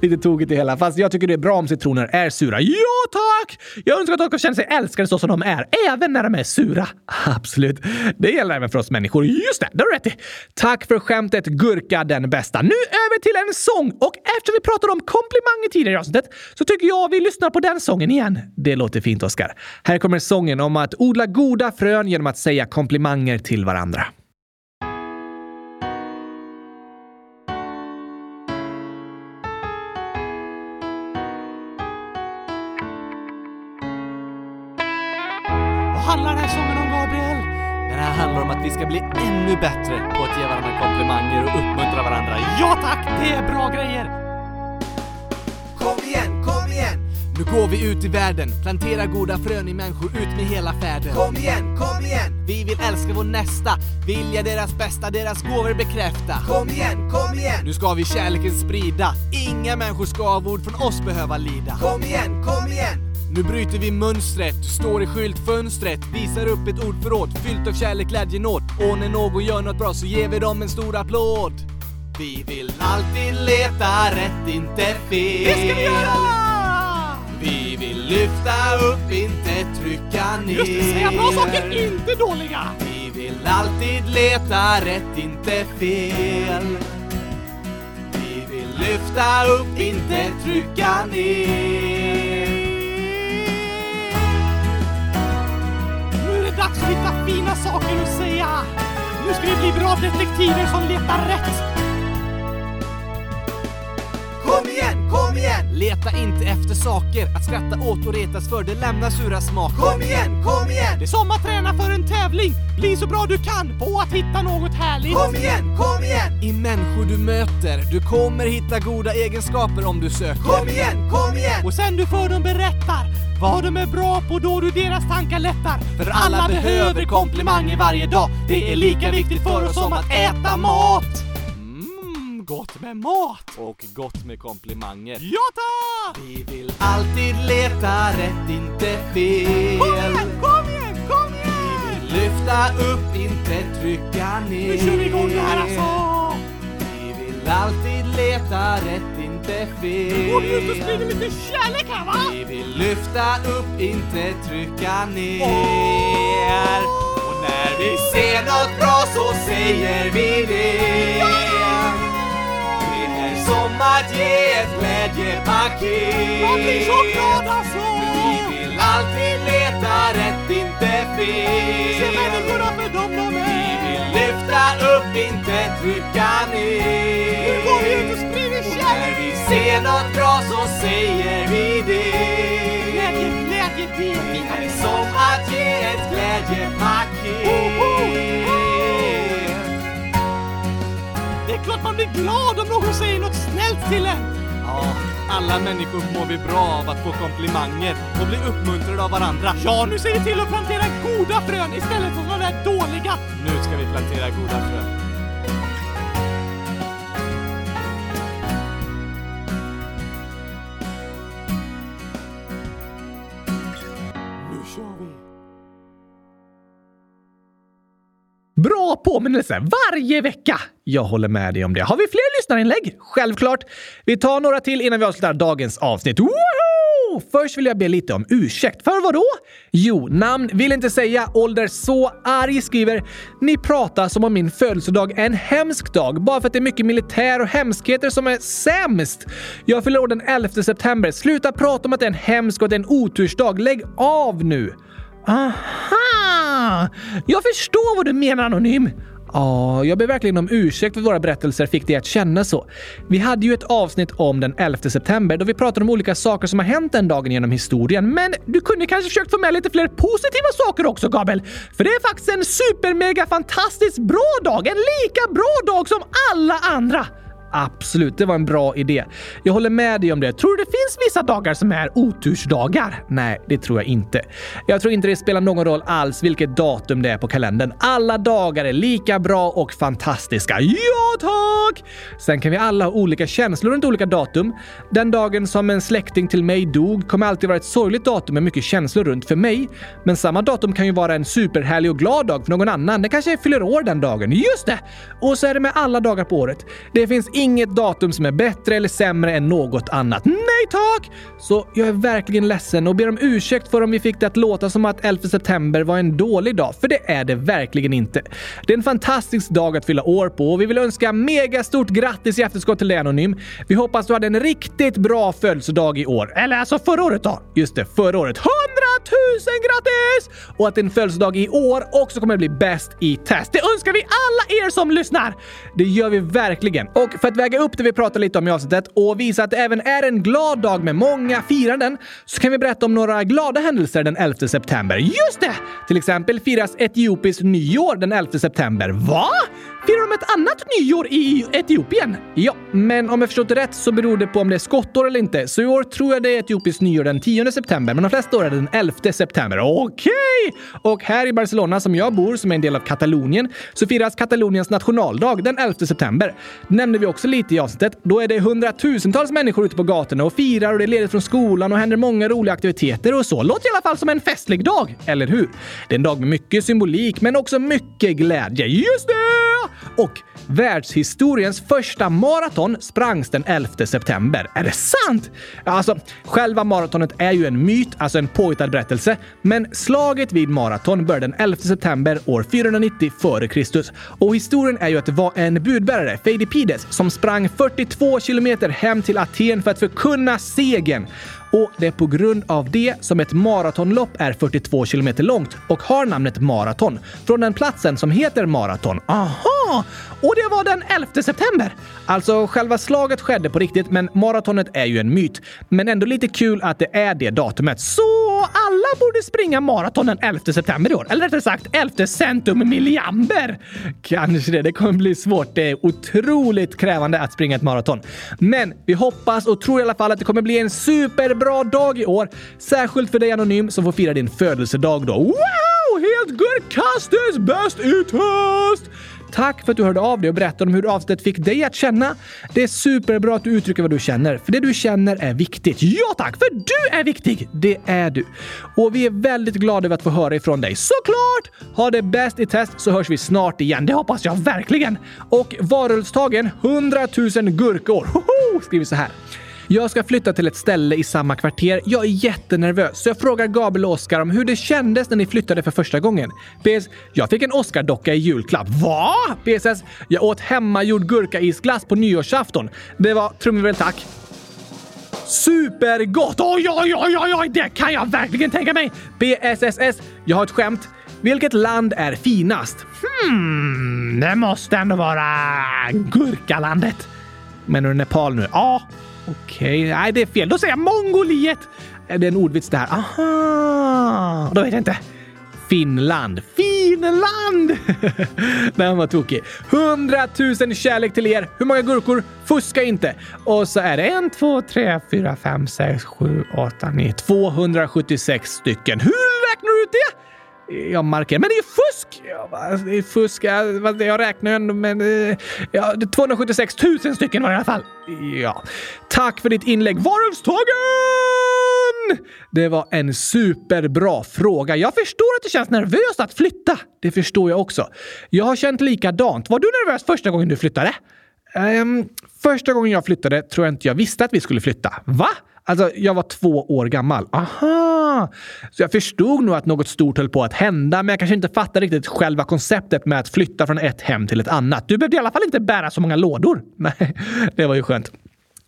[SPEAKER 1] Lite tokigt det hela, fast jag tycker det är bra om citroner är sura. Ja tack! Jag önskar att de känner känna sig älskade så som de är, även när de är sura. Absolut. Det gäller även för oss människor. Just det, det har du rätt i. Tack för skämtet Gurka den bästa. Nu över till en sång och eftersom vi pratade om komplimanger tidigare i avsnittet så tycker jag vi lyssnar på den sången igen. Det låter fint, Oskar. Här kommer sången om att odla goda frön genom att säga komplimanger till varandra.
[SPEAKER 2] handlar den här sången om, Gabriel? Den här handlar om att vi ska bli ännu bättre på att ge varandra komplimanger och uppmuntra varandra. Ja tack, det är bra grejer!
[SPEAKER 3] Kom igen, kom!
[SPEAKER 2] Nu går vi ut i världen, planterar goda frön i människor ut med hela färden.
[SPEAKER 3] Kom igen, kom igen!
[SPEAKER 2] Vi vill älska vår nästa, vilja deras bästa, deras gåvor bekräfta.
[SPEAKER 3] Kom igen, kom igen!
[SPEAKER 2] Nu ska vi kärleken sprida, inga människor ska av ord från oss behöva lida.
[SPEAKER 3] Kom igen, kom igen!
[SPEAKER 2] Nu bryter vi mönstret, du står i skyltfönstret, visar upp ett ordförråd fyllt av kärlek, glädje, nåd. Och när någon gör något bra så ger vi dem en stor applåd. Vi vill alltid leta rätt, inte fel.
[SPEAKER 4] Det ska vi göra!
[SPEAKER 2] Lyfta upp, inte trycka ner.
[SPEAKER 4] Just det, säga bra saker, inte dåliga!
[SPEAKER 2] Vi vill alltid leta rätt, inte fel. Vi vill lyfta upp, inte trycka ner.
[SPEAKER 4] Nu är det dags att hitta fina saker att säga. Nu ska vi bli bra detektiver som letar rätt.
[SPEAKER 3] Kom igen, kom igen!
[SPEAKER 2] Leta inte efter saker att skratta åt och retas för, det lämnar sura smaker.
[SPEAKER 3] Kom igen, kom igen!
[SPEAKER 4] Det är som att träna för en tävling. Bli så bra du kan på att hitta något härligt.
[SPEAKER 3] Kom igen, kom igen!
[SPEAKER 2] I människor du möter, du kommer hitta goda egenskaper om du söker.
[SPEAKER 3] Kom igen, kom igen!
[SPEAKER 4] Och sen du för dem berättar vad de är bra på då du deras tankar lättar.
[SPEAKER 2] För alla behöver komplimanger varje dag. Det är lika viktigt för oss som att äta mat.
[SPEAKER 4] Gott med mat.
[SPEAKER 2] Och gott med komplimanger.
[SPEAKER 4] Ja tack!
[SPEAKER 2] Vi vill alltid leta rätt, inte fel.
[SPEAKER 4] Kom igen, kom igen, kom igen!
[SPEAKER 2] Lyfta upp, inte trycka ner.
[SPEAKER 4] Nu kör vi igång det här alltså!
[SPEAKER 2] Vi vill alltid leta rätt, inte fel.
[SPEAKER 4] Går vi ut och sprider lite kärlek här va?
[SPEAKER 2] Vi vill lyfta upp, inte trycka ner. Och när vi ser något bra så säger vi det. Som att ge ett glädjepaket.
[SPEAKER 4] Jag blir så glad alltså!
[SPEAKER 2] Vi vill alltid leta rätt, inte fel.
[SPEAKER 4] Se människorna för dem de
[SPEAKER 2] Vi
[SPEAKER 4] är!
[SPEAKER 2] vill lyfta upp, inte trycka ner.
[SPEAKER 4] Nu går vi ut och sprider
[SPEAKER 2] Och när
[SPEAKER 4] kärlek!
[SPEAKER 2] vi ser något bra så säger vi det.
[SPEAKER 4] Glädje, glädje, det är
[SPEAKER 2] som att ge ett glädjepaket.
[SPEAKER 4] Det är klart man blir glad om någon säger något snällt till en!
[SPEAKER 2] Ja, alla människor mår vi bra av att få komplimanger och bli uppmuntrade av varandra.
[SPEAKER 4] Ja, nu ser vi till att plantera goda frön istället för sådana där dåliga.
[SPEAKER 2] Nu ska vi plantera goda frön.
[SPEAKER 1] Bra påminnelse varje vecka! Jag håller med dig om det. Har vi fler lyssnarinlägg? Självklart. Vi tar några till innan vi avslutar dagens avsnitt. Woho! Först vill jag be lite om ursäkt. För vad då? Jo, namn vill inte säga. Ålder så arg skriver “Ni pratar som om min födelsedag är en hemsk dag bara för att det är mycket militär och hemskheter som är sämst. Jag fyller år den 11 september. Sluta prata om att det är en hemsk och att det är en otursdag. Lägg av nu!” Aha! Jag förstår vad du menar Anonym. Ja, jag ber verkligen om ursäkt för att våra berättelser fick dig att känna så. Vi hade ju ett avsnitt om den 11 september då vi pratade om olika saker som har hänt den dagen genom historien. Men du kunde kanske försökt få med lite fler positiva saker också, Gabriel. För det är faktiskt en super mega fantastiskt bra dag. En lika bra dag som alla andra. Absolut, det var en bra idé. Jag håller med dig om det. Tror du det finns vissa dagar som är otursdagar? Nej, det tror jag inte. Jag tror inte det spelar någon roll alls vilket datum det är på kalendern. Alla dagar är lika bra och fantastiska. Ja, tack! Sen kan vi alla ha olika känslor runt olika datum. Den dagen som en släkting till mig dog kommer alltid vara ett sorgligt datum med mycket känslor runt för mig. Men samma datum kan ju vara en superhärlig och glad dag för någon annan. Den kanske fyller år den dagen. Just det! Och så är det med alla dagar på året. Det finns inget datum som är bättre eller sämre än något annat. Nej tack! Så jag är verkligen ledsen och ber om ursäkt för om vi fick det att låta som att 11 september var en dålig dag, för det är det verkligen inte. Det är en fantastisk dag att fylla år på och vi vill önska mega stort grattis i efterskott till dig Anonym. Vi hoppas du hade en riktigt bra födelsedag i år. Eller alltså förra året då. Just det, förra året. 100 000 grattis! Och att din födelsedag i år också kommer bli bäst i test. Det önskar vi alla er som lyssnar! Det gör vi verkligen. Och för att väga upp det vi pratade lite om i avsnittet och visa att det även är en glad dag med många firanden så kan vi berätta om några glada händelser den 11 september. Just det! Till exempel firas etiopiskt nyår den 11 september. Va? Firar de ett annat nyår i Etiopien? Ja, men om jag förstått det rätt så beror det på om det är skottår eller inte. Så i år tror jag det är etiopiskt nyår den 10 september, men de flesta år är det den 11 september. Okej! Och här i Barcelona som jag bor, som är en del av Katalonien, så firas Kataloniens nationaldag den 11 september. Det nämnde vi också lite i avsnittet. Då är det hundratusentals människor ute på gatorna och firar och det är ledigt från skolan och händer många roliga aktiviteter och så. Låter i alla fall som en festlig dag, eller hur? Det är en dag med mycket symbolik, men också mycket glädje. Just det! Och världshistoriens första maraton sprangs den 11 september. Är det sant? Alltså, själva maratonet är ju en myt, alltså en påhittad berättelse, men slaget vid maraton började den 11 september år 490 f.Kr. Och historien är ju att det var en budbärare, Feidipides, som sprang 42 kilometer hem till Aten för att förkunna segern. Och det är på grund av det som ett maratonlopp är 42 kilometer långt och har namnet maraton från den platsen som heter maraton. Aha! Och det var den 11 september! Alltså, själva slaget skedde på riktigt, men maratonet är ju en myt. Men ändå lite kul att det är det datumet. Så alla borde springa maraton den 11 september i år. Eller rättare sagt 11 centum milliamber. Kanske det. Det kommer bli svårt. Det är otroligt krävande att springa ett maraton. Men vi hoppas och tror i alla fall att det kommer bli en superbra dag i år. Särskilt för dig Anonym som får fira din födelsedag då. Wow! Helt gurkastiskt bäst i test! Tack för att du hörde av dig och berättade om hur avsnittet fick dig att känna. Det är superbra att du uttrycker vad du känner, för det du känner är viktigt. Ja tack, för du är viktig! Det är du. Och vi är väldigt glada över att få höra ifrån dig. Såklart! Ha det bäst i test så hörs vi snart igen. Det hoppas jag verkligen. Och varulvstagen 100 000 gurkor. Hoho! Skriver så här. Jag ska flytta till ett ställe i samma kvarter. Jag är jättenervös, så jag frågar Gabriel och Oscar om hur det kändes när ni flyttade för första gången. PS. Jag fick en Oscar-docka i julklapp. Va? PSS. Jag åt hemmagjord gurkaisglass på nyårsafton. Det var trumvirvel tack. Supergott! Oj, oj, oj, oj, oj, det kan jag verkligen tänka mig! BSSS. Jag har ett skämt. Vilket land är finast? Hmm, det måste ändå vara Gurkalandet. Menar du Nepal nu? Ja, Okej, okay. nej det är fel. Då säger jag Mongoliet! Det Är en ordvits det här? Aha! Då vet jag inte. Finland. Finland! Den var tokig. 100 000 kärlek till er. Hur många gurkor? Fuska inte. Och så är det en, två, tre, fyra, fem, sex, sju, åtta, nio, 276 stycken. Hur räknar du ut det? Jag markerar. Men det är ju fusk! Det är fusk. Jag, jag räknar ändå, men... Eh, ja, 276 000 stycken var det i alla fall. Ja. Tack för ditt inlägg, Varulvstågen! Det var en superbra fråga. Jag förstår att det känns nervöst att flytta. Det förstår jag också. Jag har känt likadant. Var du nervös första gången du flyttade? Um, första gången jag flyttade tror jag inte jag visste att vi skulle flytta. Va? Alltså, jag var två år gammal. Aha! Så jag förstod nog att något stort höll på att hända, men jag kanske inte fattade riktigt själva konceptet med att flytta från ett hem till ett annat. Du behövde i alla fall inte bära så många lådor. Nej, det var ju skönt.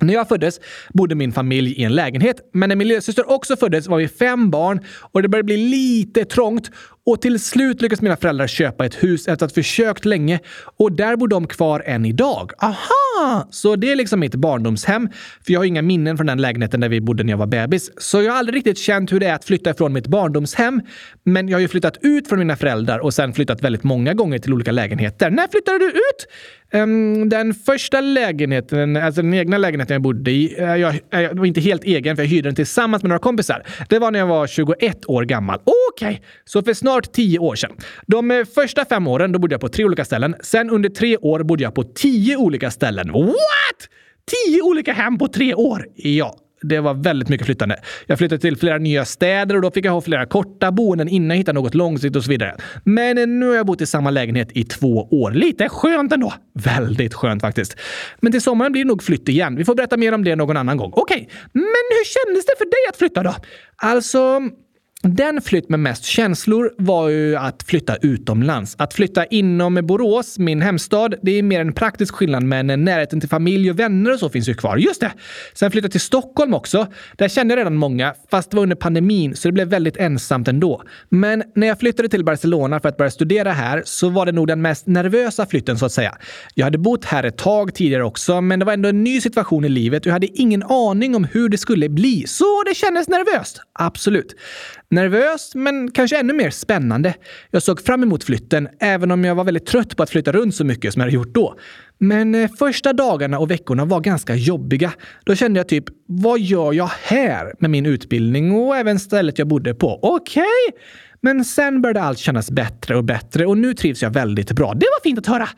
[SPEAKER 1] När jag föddes bodde min familj i en lägenhet, men när min lillasyster också föddes var vi fem barn och det började bli lite trångt och till slut lyckas mina föräldrar köpa ett hus efter att ha försökt länge och där bor de kvar än idag. Aha! Så det är liksom mitt barndomshem, för jag har inga minnen från den lägenheten där vi bodde när jag var bebis. Så jag har aldrig riktigt känt hur det är att flytta ifrån mitt barndomshem. Men jag har ju flyttat ut från mina föräldrar och sen flyttat väldigt många gånger till olika lägenheter. När flyttade du ut? Ehm, den första lägenheten, alltså den egna lägenheten jag bodde i, eh, jag, eh, jag var inte helt egen för jag hyrde den tillsammans med några kompisar. Det var när jag var 21 år gammal. Okej, okay. så för snart 10 år sedan. De eh, första fem åren då bodde jag på tre olika ställen. Sen under tre år bodde jag på tio olika ställen. What? Tio olika hem på tre år? Ja, det var väldigt mycket flyttande. Jag flyttade till flera nya städer och då fick jag ha flera korta boenden innan jag hittade något långsiktigt och så vidare. Men nu har jag bott i samma lägenhet i två år. Lite skönt ändå. Väldigt skönt faktiskt. Men till sommaren blir det nog flytt igen. Vi får berätta mer om det någon annan gång. Okej, okay. men hur kändes det för dig att flytta då? Alltså, den flytt med mest känslor var ju att flytta utomlands. Att flytta inom Borås, min hemstad, det är mer en praktisk skillnad men närheten till familj och vänner och så finns ju kvar. Just det! Sen flytta till Stockholm också. Där kände jag redan många, fast det var under pandemin så det blev väldigt ensamt ändå. Men när jag flyttade till Barcelona för att börja studera här så var det nog den mest nervösa flytten så att säga. Jag hade bott här ett tag tidigare också, men det var ändå en ny situation i livet och jag hade ingen aning om hur det skulle bli. Så det kändes nervöst. Absolut. Nervös, men kanske ännu mer spännande. Jag såg fram emot flytten, även om jag var väldigt trött på att flytta runt så mycket som jag hade gjort då. Men eh, första dagarna och veckorna var ganska jobbiga. Då kände jag typ, vad gör jag här med min utbildning och även stället jag bodde på? Okej? Okay. Men sen började allt kännas bättre och bättre och nu trivs jag väldigt bra. Det var fint att höra!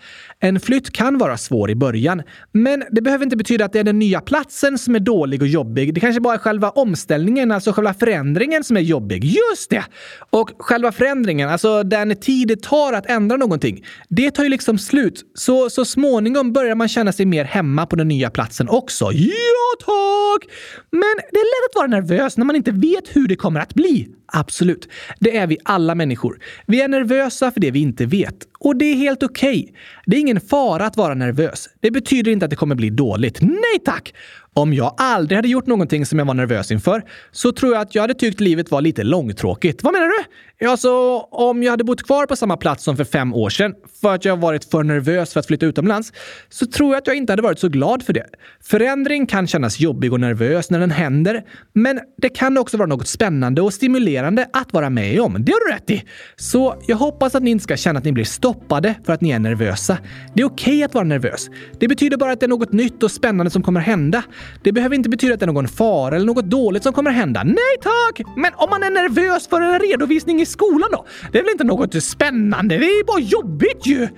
[SPEAKER 1] En flytt kan vara svår i början, men det behöver inte betyda att det är den nya platsen som är dålig och jobbig. Det kanske bara är själva omställningen, alltså själva förändringen som är jobbig. Just det! Och själva förändringen, alltså den tid det tar att ändra någonting, det tar ju liksom slut. Så, så småningom börjar man känna sig mer hemma på den nya platsen också. Ja, tack! Men det är lätt att vara nervös när man inte vet hur det kommer att bli. Absolut. Det är vi vi alla människor. Vi är nervösa för det vi inte vet. Och det är helt okej. Okay. Det är ingen fara att vara nervös. Det betyder inte att det kommer bli dåligt. Nej tack! Om jag aldrig hade gjort någonting som jag var nervös inför så tror jag att jag hade tyckt livet var lite långtråkigt. Vad menar du? Alltså, om jag hade bott kvar på samma plats som för fem år sedan för att jag varit för nervös för att flytta utomlands så tror jag att jag inte hade varit så glad för det. Förändring kan kännas jobbig och nervös när den händer, men det kan också vara något spännande och stimulerande att vara med om. Det har du rätt i! Så jag hoppas att ni inte ska känna att ni blir stoppade för att ni är nervösa. Det är okej okay att vara nervös. Det betyder bara att det är något nytt och spännande som kommer hända. Det behöver inte betyda att det är någon fara eller något dåligt som kommer hända. Nej tack! Men om man är nervös för en redovisning i skolan då? Det är väl inte något spännande? Det är bara jobbigt ju!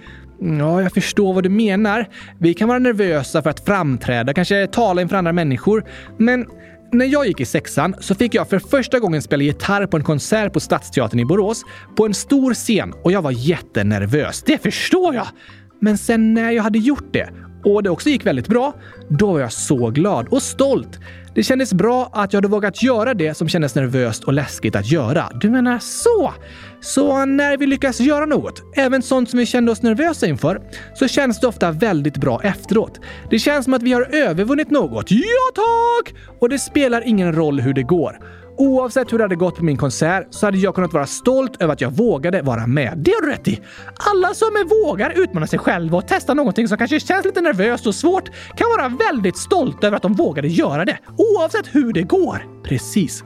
[SPEAKER 1] Ja, jag förstår vad du menar. Vi kan vara nervösa för att framträda, kanske tala inför andra människor. Men när jag gick i sexan så fick jag för första gången spela gitarr på en konsert på Stadsteatern i Borås på en stor scen och jag var jättenervös. Det förstår jag! Men sen när jag hade gjort det och det också gick väldigt bra, då var jag så glad och stolt. Det kändes bra att jag hade vågat göra det som kändes nervöst och läskigt att göra. Du menar så? Så när vi lyckas göra något, även sånt som vi kände oss nervösa inför, så känns det ofta väldigt bra efteråt. Det känns som att vi har övervunnit något. Ja tack! Och det spelar ingen roll hur det går. Oavsett hur det hade gått på min konsert så hade jag kunnat vara stolt över att jag vågade vara med. Det har du rätt i! Alla som vågar utmana sig själva och testa någonting som kanske känns lite nervöst och svårt kan vara väldigt stolta över att de vågade göra det, oavsett hur det går. Precis.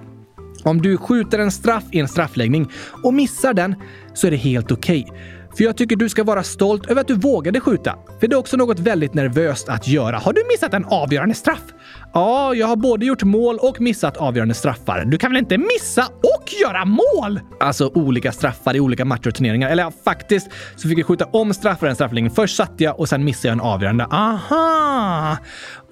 [SPEAKER 1] Om du skjuter en straff i en straffläggning och missar den så är det helt okej. Okay. För jag tycker du ska vara stolt över att du vågade skjuta. För det är också något väldigt nervöst att göra. Har du missat en avgörande straff? Ja, jag har både gjort mål och missat avgörande straffar. Du kan väl inte missa och göra mål? Alltså olika straffar i olika matcher och turneringar. Eller ja, faktiskt så fick jag skjuta om straffar i en straffläggning. Först satte jag och sen missade jag en avgörande. Aha!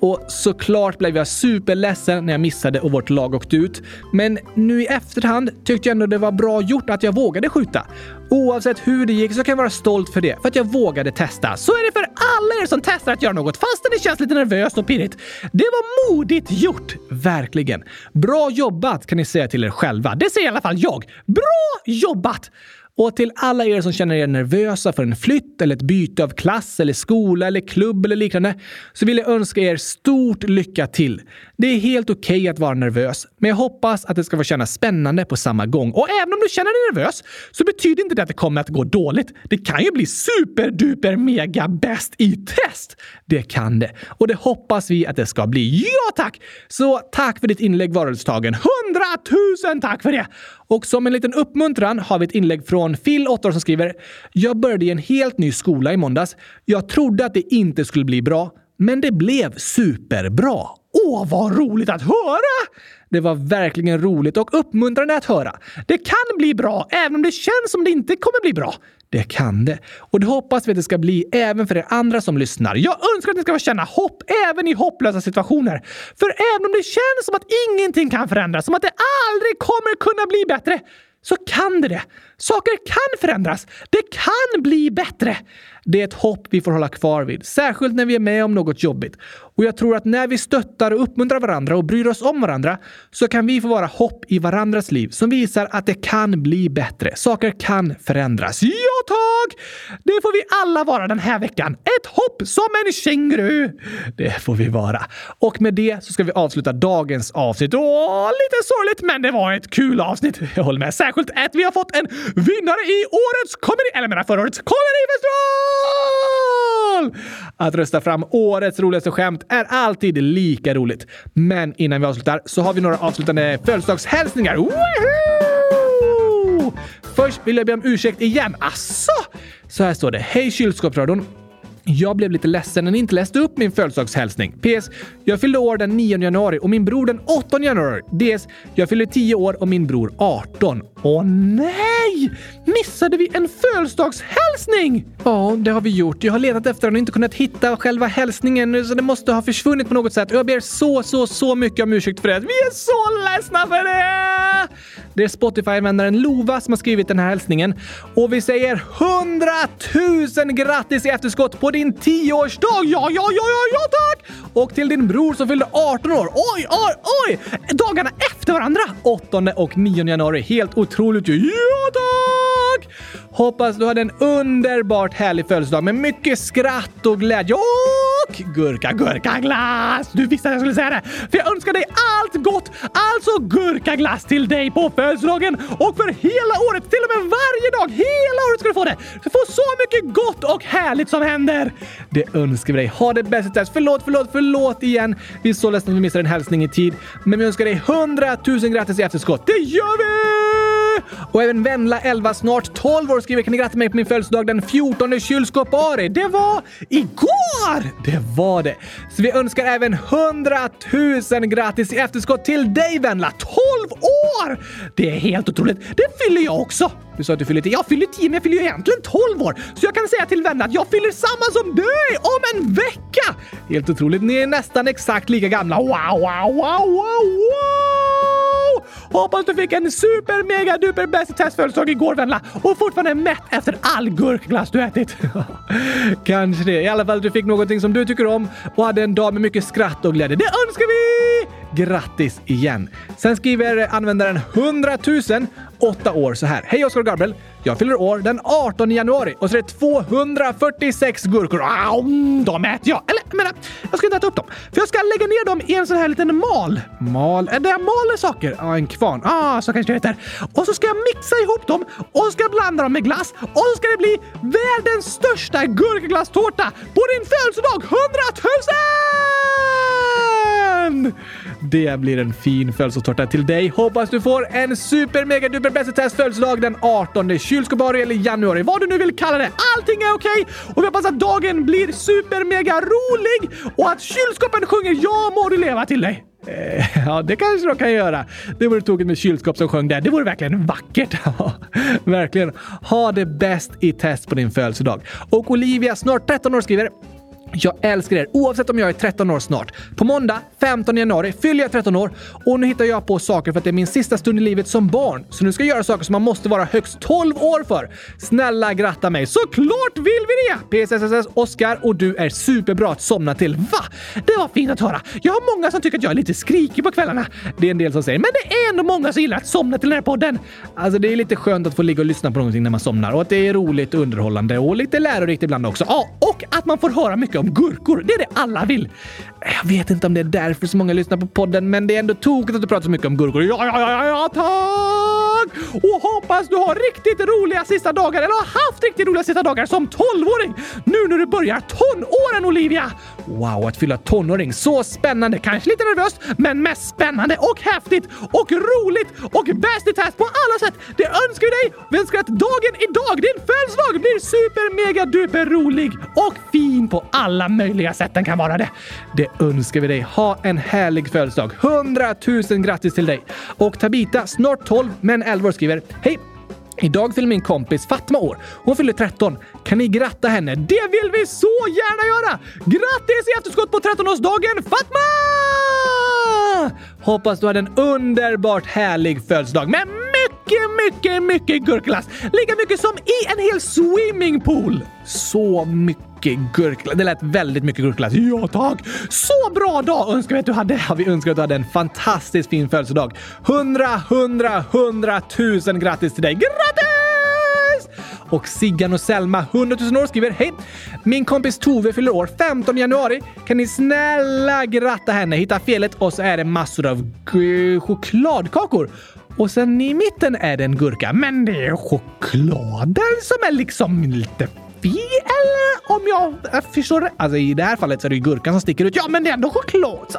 [SPEAKER 1] Och såklart blev jag superledsen när jag missade och vårt lag åkte ut. Men nu i efterhand tyckte jag ändå det var bra gjort att jag vågade skjuta. Oavsett hur det gick så kan jag vara stolt för det, för att jag vågade testa. Så är det för alla er som testar att göra något fastän det känns lite nervöst och pirrigt. Det var modigt gjort! Verkligen. Bra jobbat kan ni säga till er själva. Det säger i alla fall jag. Bra jobbat! Och till alla er som känner er nervösa för en flytt eller ett byte av klass eller skola eller klubb eller liknande så vill jag önska er stort lycka till. Det är helt okej okay att vara nervös, men jag hoppas att det ska få kännas spännande på samma gång. Och även om du känner dig nervös så betyder inte det att det kommer att gå dåligt. Det kan ju bli superduper mega bäst i test. Det kan det. Och det hoppas vi att det ska bli. Ja tack! Så tack för ditt inlägg Varulvstagen. Hundratusen tack för det! Och som en liten uppmuntran har vi ett inlägg från Phil, 8 år, som skriver “Jag började i en helt ny skola i måndags. Jag trodde att det inte skulle bli bra, men det blev superbra. Åh, vad roligt att höra! Det var verkligen roligt och uppmuntrande att höra. Det kan bli bra, även om det känns som det inte kommer bli bra. Det kan det. Och det hoppas vi att det ska bli även för er andra som lyssnar. Jag önskar att ni ska få känna hopp även i hopplösa situationer. För även om det känns som att ingenting kan förändras, som att det aldrig kommer kunna bli bättre, så kan det det. Saker kan förändras. Det kan bli bättre. Det är ett hopp vi får hålla kvar vid, särskilt när vi är med om något jobbigt. Och jag tror att när vi stöttar och uppmuntrar varandra och bryr oss om varandra så kan vi få vara hopp i varandras liv som visar att det kan bli bättre. Saker kan förändras. Ja, tack! Det får vi alla vara den här veckan. Ett hopp som en känguru! Det får vi vara. Och med det så ska vi avsluta dagens avsnitt. Åh, lite sorgligt, men det var ett kul avsnitt. Jag håller med. Särskilt att vi har fått en vinnare i årets komedi... Eller menar förra årets mål! Att rösta fram årets roligaste skämt är alltid lika roligt. Men innan vi avslutar så har vi några avslutande födelsedagshälsningar. Först vill jag be om ursäkt igen. Asså? Så här står det. Hej kylskåpsradion. Jag blev lite ledsen när ni inte läste upp min födelsedagshälsning. PS. Jag fyllde år den 9 januari och min bror den 8 januari. DS. Jag fyllde 10 år och min bror 18. Åh nej! Missade vi en födelsedagshälsning? Ja, det har vi gjort. Jag har letat efter den och inte kunnat hitta själva hälsningen så det måste ha försvunnit på något sätt. Och jag ber så, så, så mycket om ursäkt för det. Vi är så ledsna för det! Det är Spotify-användaren Lova som har skrivit den här hälsningen. Och vi säger 100 000 grattis i efterskott på din 10-årsdag! Ja, ja, ja, ja, ja tack! Och till din bror som fyllde 18 år. Oj, oj, oj! Dagarna efter varandra! 8 och 9 januari. Helt otroligt ju. Ja tack! Hoppas du hade en underbart härlig födelsedag med mycket skratt och glädje och gurka, gurka, glass! Du visste att jag skulle säga det! För jag önskar dig allt gott, alltså gurkaglass till dig på födelsedagen och för hela året, till och med varje dag, hela året ska du få det! Du får så mycket gott och härligt som händer! Det önskar vi dig. Ha det bäst tills Förlåt, förlåt, förlåt igen. Vi är så ledsna att vi missade en hälsning i tid, men vi önskar dig 100 000 grattis i efterskott. Det gör vi! Och även Venla 11, snart 12 år skriver kan ni gratta mig på min födelsedag den 14 kylskåpari. Det var igår! Det var det. Så vi önskar även 100 000 grattis i efterskott till dig Venla. 12 år! Det är helt otroligt. Det fyller jag också. Du sa att du fyller 10. Jag fyller 10 men jag fyller ju egentligen 12 år. Så jag kan säga till Venla att jag fyller samma som dig om en vecka! Helt otroligt. Ni är nästan exakt lika gamla. Wow, wow, wow, wow, wow! Hoppas du fick en super mega duper bäst test födelsedag igår Venla och fortfarande är mätt efter all gurkglass du ätit. Kanske det. I alla fall du fick någonting som du tycker om och hade en dag med mycket skratt och glädje. Det önskar vi! Grattis igen! Sen skriver användaren 100 000 åtta år så här. Hej Oskar och Gabriel! Jag fyller år den 18 januari och så är det 246 gurkor. Au, de äter jag! Eller, jag menar, jag ska inte äta upp dem. För jag ska lägga ner dem i en sån här liten mal. Mal? Där jag maler saker? Ja, en kvarn. Ah, så kanske det heter. Och så ska jag mixa ihop dem och så ska jag blanda dem med glass och så ska det bli världens största gurkaglasstårta på din födelsedag! 100 000! Det blir en fin födelsedagstårta till dig. Hoppas du får en super mega duper bäst test födelsedag den 18 kylskåpsari eller januari. Vad du nu vill kalla det. Allting är okej och vi hoppas att dagen blir super mega rolig och att kylskåpen sjunger Ja må du leva till dig. Eh, ja, det kanske de kan göra. Det vore tokigt med kylskåp som sjöng där. Det vore verkligen vackert. Ja, verkligen. Ha det bäst i test på din födelsedag. Och Olivia, snart 13 år, skriver jag älskar er oavsett om jag är 13 år snart. På måndag 15 januari fyller jag 13 år och nu hittar jag på saker för att det är min sista stund i livet som barn. Så nu ska jag göra saker som man måste vara högst 12 år för. Snälla gratta mig! Såklart vill vi det! PSSSS Oskar och du är superbra att somna till. Va? Det var fint att höra. Jag har många som tycker att jag är lite skrikig på kvällarna. Det är en del som säger, men det är ändå många som gillar att somna till den här podden. Alltså det är lite skönt att få ligga och lyssna på någonting när man somnar och att det är roligt och underhållande och lite lärorikt ibland också. Ja, och att man får höra mycket om gurkor. Det är det alla vill. Jag vet inte om det är därför så många lyssnar på podden, men det är ändå tokigt att du pratar så mycket om gurkor. Ja, ja, ja, ja, tack! Och hoppas du har riktigt roliga sista dagar, eller har haft riktigt roliga sista dagar som tolvåring Nu när du börjar tonåren, Olivia! Wow, att fylla tonåring. Så spännande. Kanske lite nervöst, men mest spännande och häftigt och roligt och bäst i test på alla sätt. Det önskar vi dig. Vi önskar att dagen idag, din födelsedag, blir super mega duper rolig och fin på alla möjliga sätt den kan vara det. Det önskar vi dig. Ha en härlig födelsedag. 100 000 grattis till dig! Och Tabita, snart 12 men 11 år, skriver Hej! Idag fyller min kompis Fatma år. Hon fyller 13. Kan ni gratta henne? Det vill vi så gärna göra! Grattis i efterskott på 13-årsdagen Fatma! Hoppas du hade en underbart härlig födelsedag med mycket, mycket, mycket gurkglass. Lika mycket som i en hel swimmingpool. Så mycket gurkglass. Det lät väldigt mycket gurkglass. Ja, tack! Så bra dag önskar vi att du hade. Ja, vi önskar att du hade en fantastiskt fin födelsedag. Hundra, hundra, hundratusen grattis till dig. Grattis! Och Siggan och Selma, 100 000 år, skriver Hej! Min kompis Tove fyller år 15 januari. Kan ni snälla gratta henne? Hitta felet och så är det massor av chokladkakor. Och sen i mitten är det en gurka. Men det är chokladen som är liksom lite fel om jag förstår det. Alltså i det här fallet så är det ju gurkan som sticker ut. Ja, men det är ändå choklad. Så.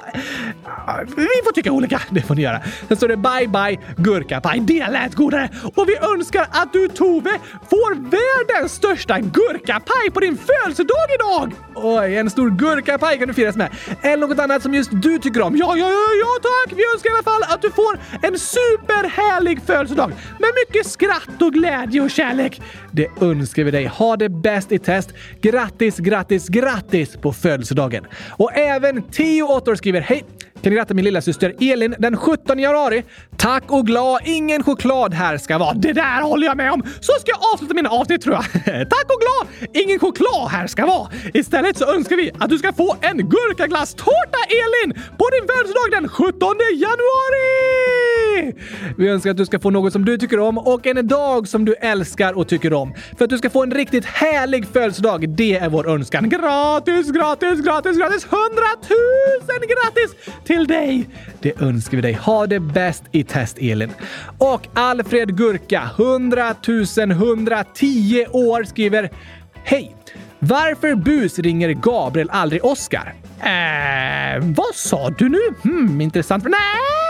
[SPEAKER 1] Vi får tycka olika, det får ni göra. Sen står det bye bye gurkapaj. Det lät godare. Och vi önskar att du Tove får världens största gurkapaj på din födelsedag idag! Oj, en stor gurkapaj kan du firas med. Eller något annat som just du tycker om. Ja, ja, ja, ja tack! Vi önskar i alla fall att du får en superhärlig födelsedag med mycket skratt och glädje och kärlek. Det önskar vi dig. Ha det bäst i test. Grattis, grattis, grattis på födelsedagen! Och även Theo år skriver Hej! Kan ni gratta min lilla syster Elin den 17 januari? Tack och glad, ingen choklad här ska vara. Det där håller jag med om! Så ska jag avsluta mina avsnitt tror jag. Tack och glad, ingen choklad här ska vara. Istället så önskar vi att du ska få en gurkaglasstårta Elin på din födelsedag den 17 januari! Vi önskar att du ska få något som du tycker om och en dag som du älskar och tycker om. För att du ska få en riktigt härlig födelsedag, det är vår önskan. Gratis, gratis, gratis, gratis! Hundratusen grattis till dig! Det önskar vi dig. Ha det bäst i test, Elin. Och Alfred Gurka, 100 110 år, skriver Hej! Varför busringer Gabriel aldrig Oscar? Eh, vad sa du nu? Hmm, intressant. Nej,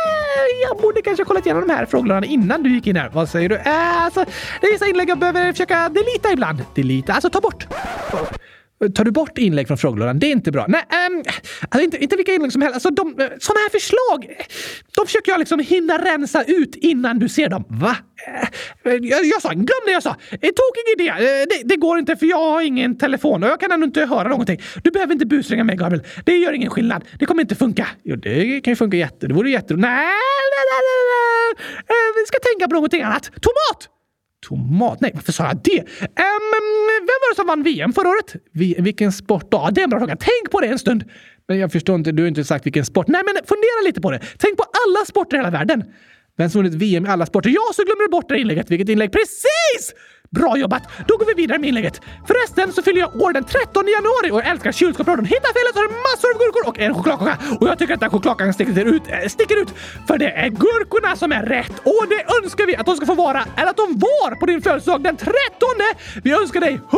[SPEAKER 1] jag borde kanske ha kollat igenom de här frågorna innan du gick in här. Vad säger du? Äh, alltså, det är vissa inlägg jag behöver försöka delita ibland. Delita, alltså ta bort. Tar du bort inlägg från frågelådan? Det är inte bra. Nej, ähm, alltså inte, inte vilka inlägg som helst. Alltså de, eh, såna här förslag, de försöker jag liksom hinna rensa ut innan du ser dem. Va? Eh, eh, jag, jag sa, glöm det jag sa! En tokig idé! Det, det, går inte för jag har ingen telefon och jag kan ändå inte höra någonting. Du behöver inte busringa mig Gabriel. Det gör ingen skillnad. Det kommer inte funka. Jo, det kan ju funka jätte... Det vore jätte... Nej, nej, nej, nej, nej. Vi ska tänka på någonting annat. Tomat! Tomat? Nej, varför sa jag det? Um, var det som vann VM förra året? Vi, vilken sport då? Det är en bra fråga. Tänk på det en stund. Men jag förstår inte, du har inte sagt vilken sport. Nej, men fundera lite på det. Tänk på alla sporter i hela världen. Vem som vunnit VM i alla sporter? Ja, så glömmer du bort det inlägget. Vilket inlägg? Precis! Bra jobbat! Då går vi vidare med inlägget. Förresten så fyller jag år den 13 januari och jag älskar kylskåpsradion. Hitta felet så har du massor av gurkor och en chokladkaka. Och jag tycker att den chokladkakan sticker ut, äh, sticker ut. För det är gurkorna som är rätt. Och det önskar vi att de ska få vara, eller att de var på din födelsedag den 13. Vi önskar dig 100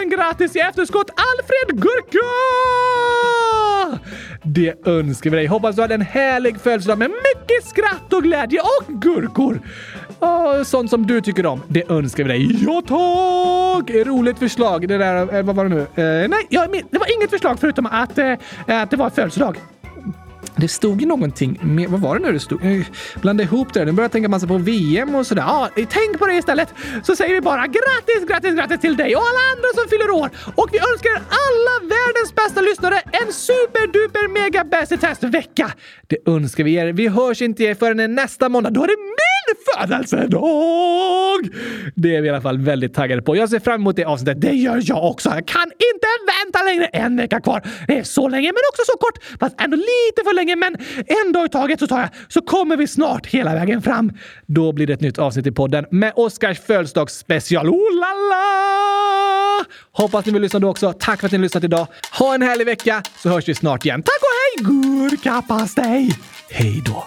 [SPEAKER 1] 000 grattis i efterskott Alfred Gurka! Det önskar vi dig. Hoppas du hade en härlig födelsedag med mycket skratt och glädje och gurkor. Oh, sånt som du tycker om. Det önskar vi dig. Ja tack! Roligt förslag. Det där, eh, vad var det nu? Eh, nej, ja, det var inget förslag förutom att, eh, att det var födelsedag. Det stod ju någonting med, vad var det nu det stod? Eh, jag blandade ihop det. Nu börjar jag tänka massa på VM och sådär. Ja, eh, tänk på det istället. Så säger vi bara grattis, grattis, grattis till dig och alla andra som fyller år. Och vi önskar alla världens bästa lyssnare en superduper mega bäst i test-vecka. Det önskar vi er. Vi hörs inte förrän nästa måndag. Då är det min födelsedag! Det är vi i alla fall väldigt taggade på. Jag ser fram emot det avsnittet. Det gör jag också. Jag kan inte vänta längre. En vecka kvar. Det är så länge, men också så kort. Fast ändå lite för länge länge, men en dag i taget så tar jag, så kommer vi snart hela vägen fram. Då blir det ett nytt avsnitt i podden med Oscars födelsedagsspecial. Oh la la! Hoppas ni vill lyssna då också. Tack för att ni har lyssnat idag. Ha en härlig vecka så hörs vi snart igen. Tack och hej! Gurkapastej! Hej då!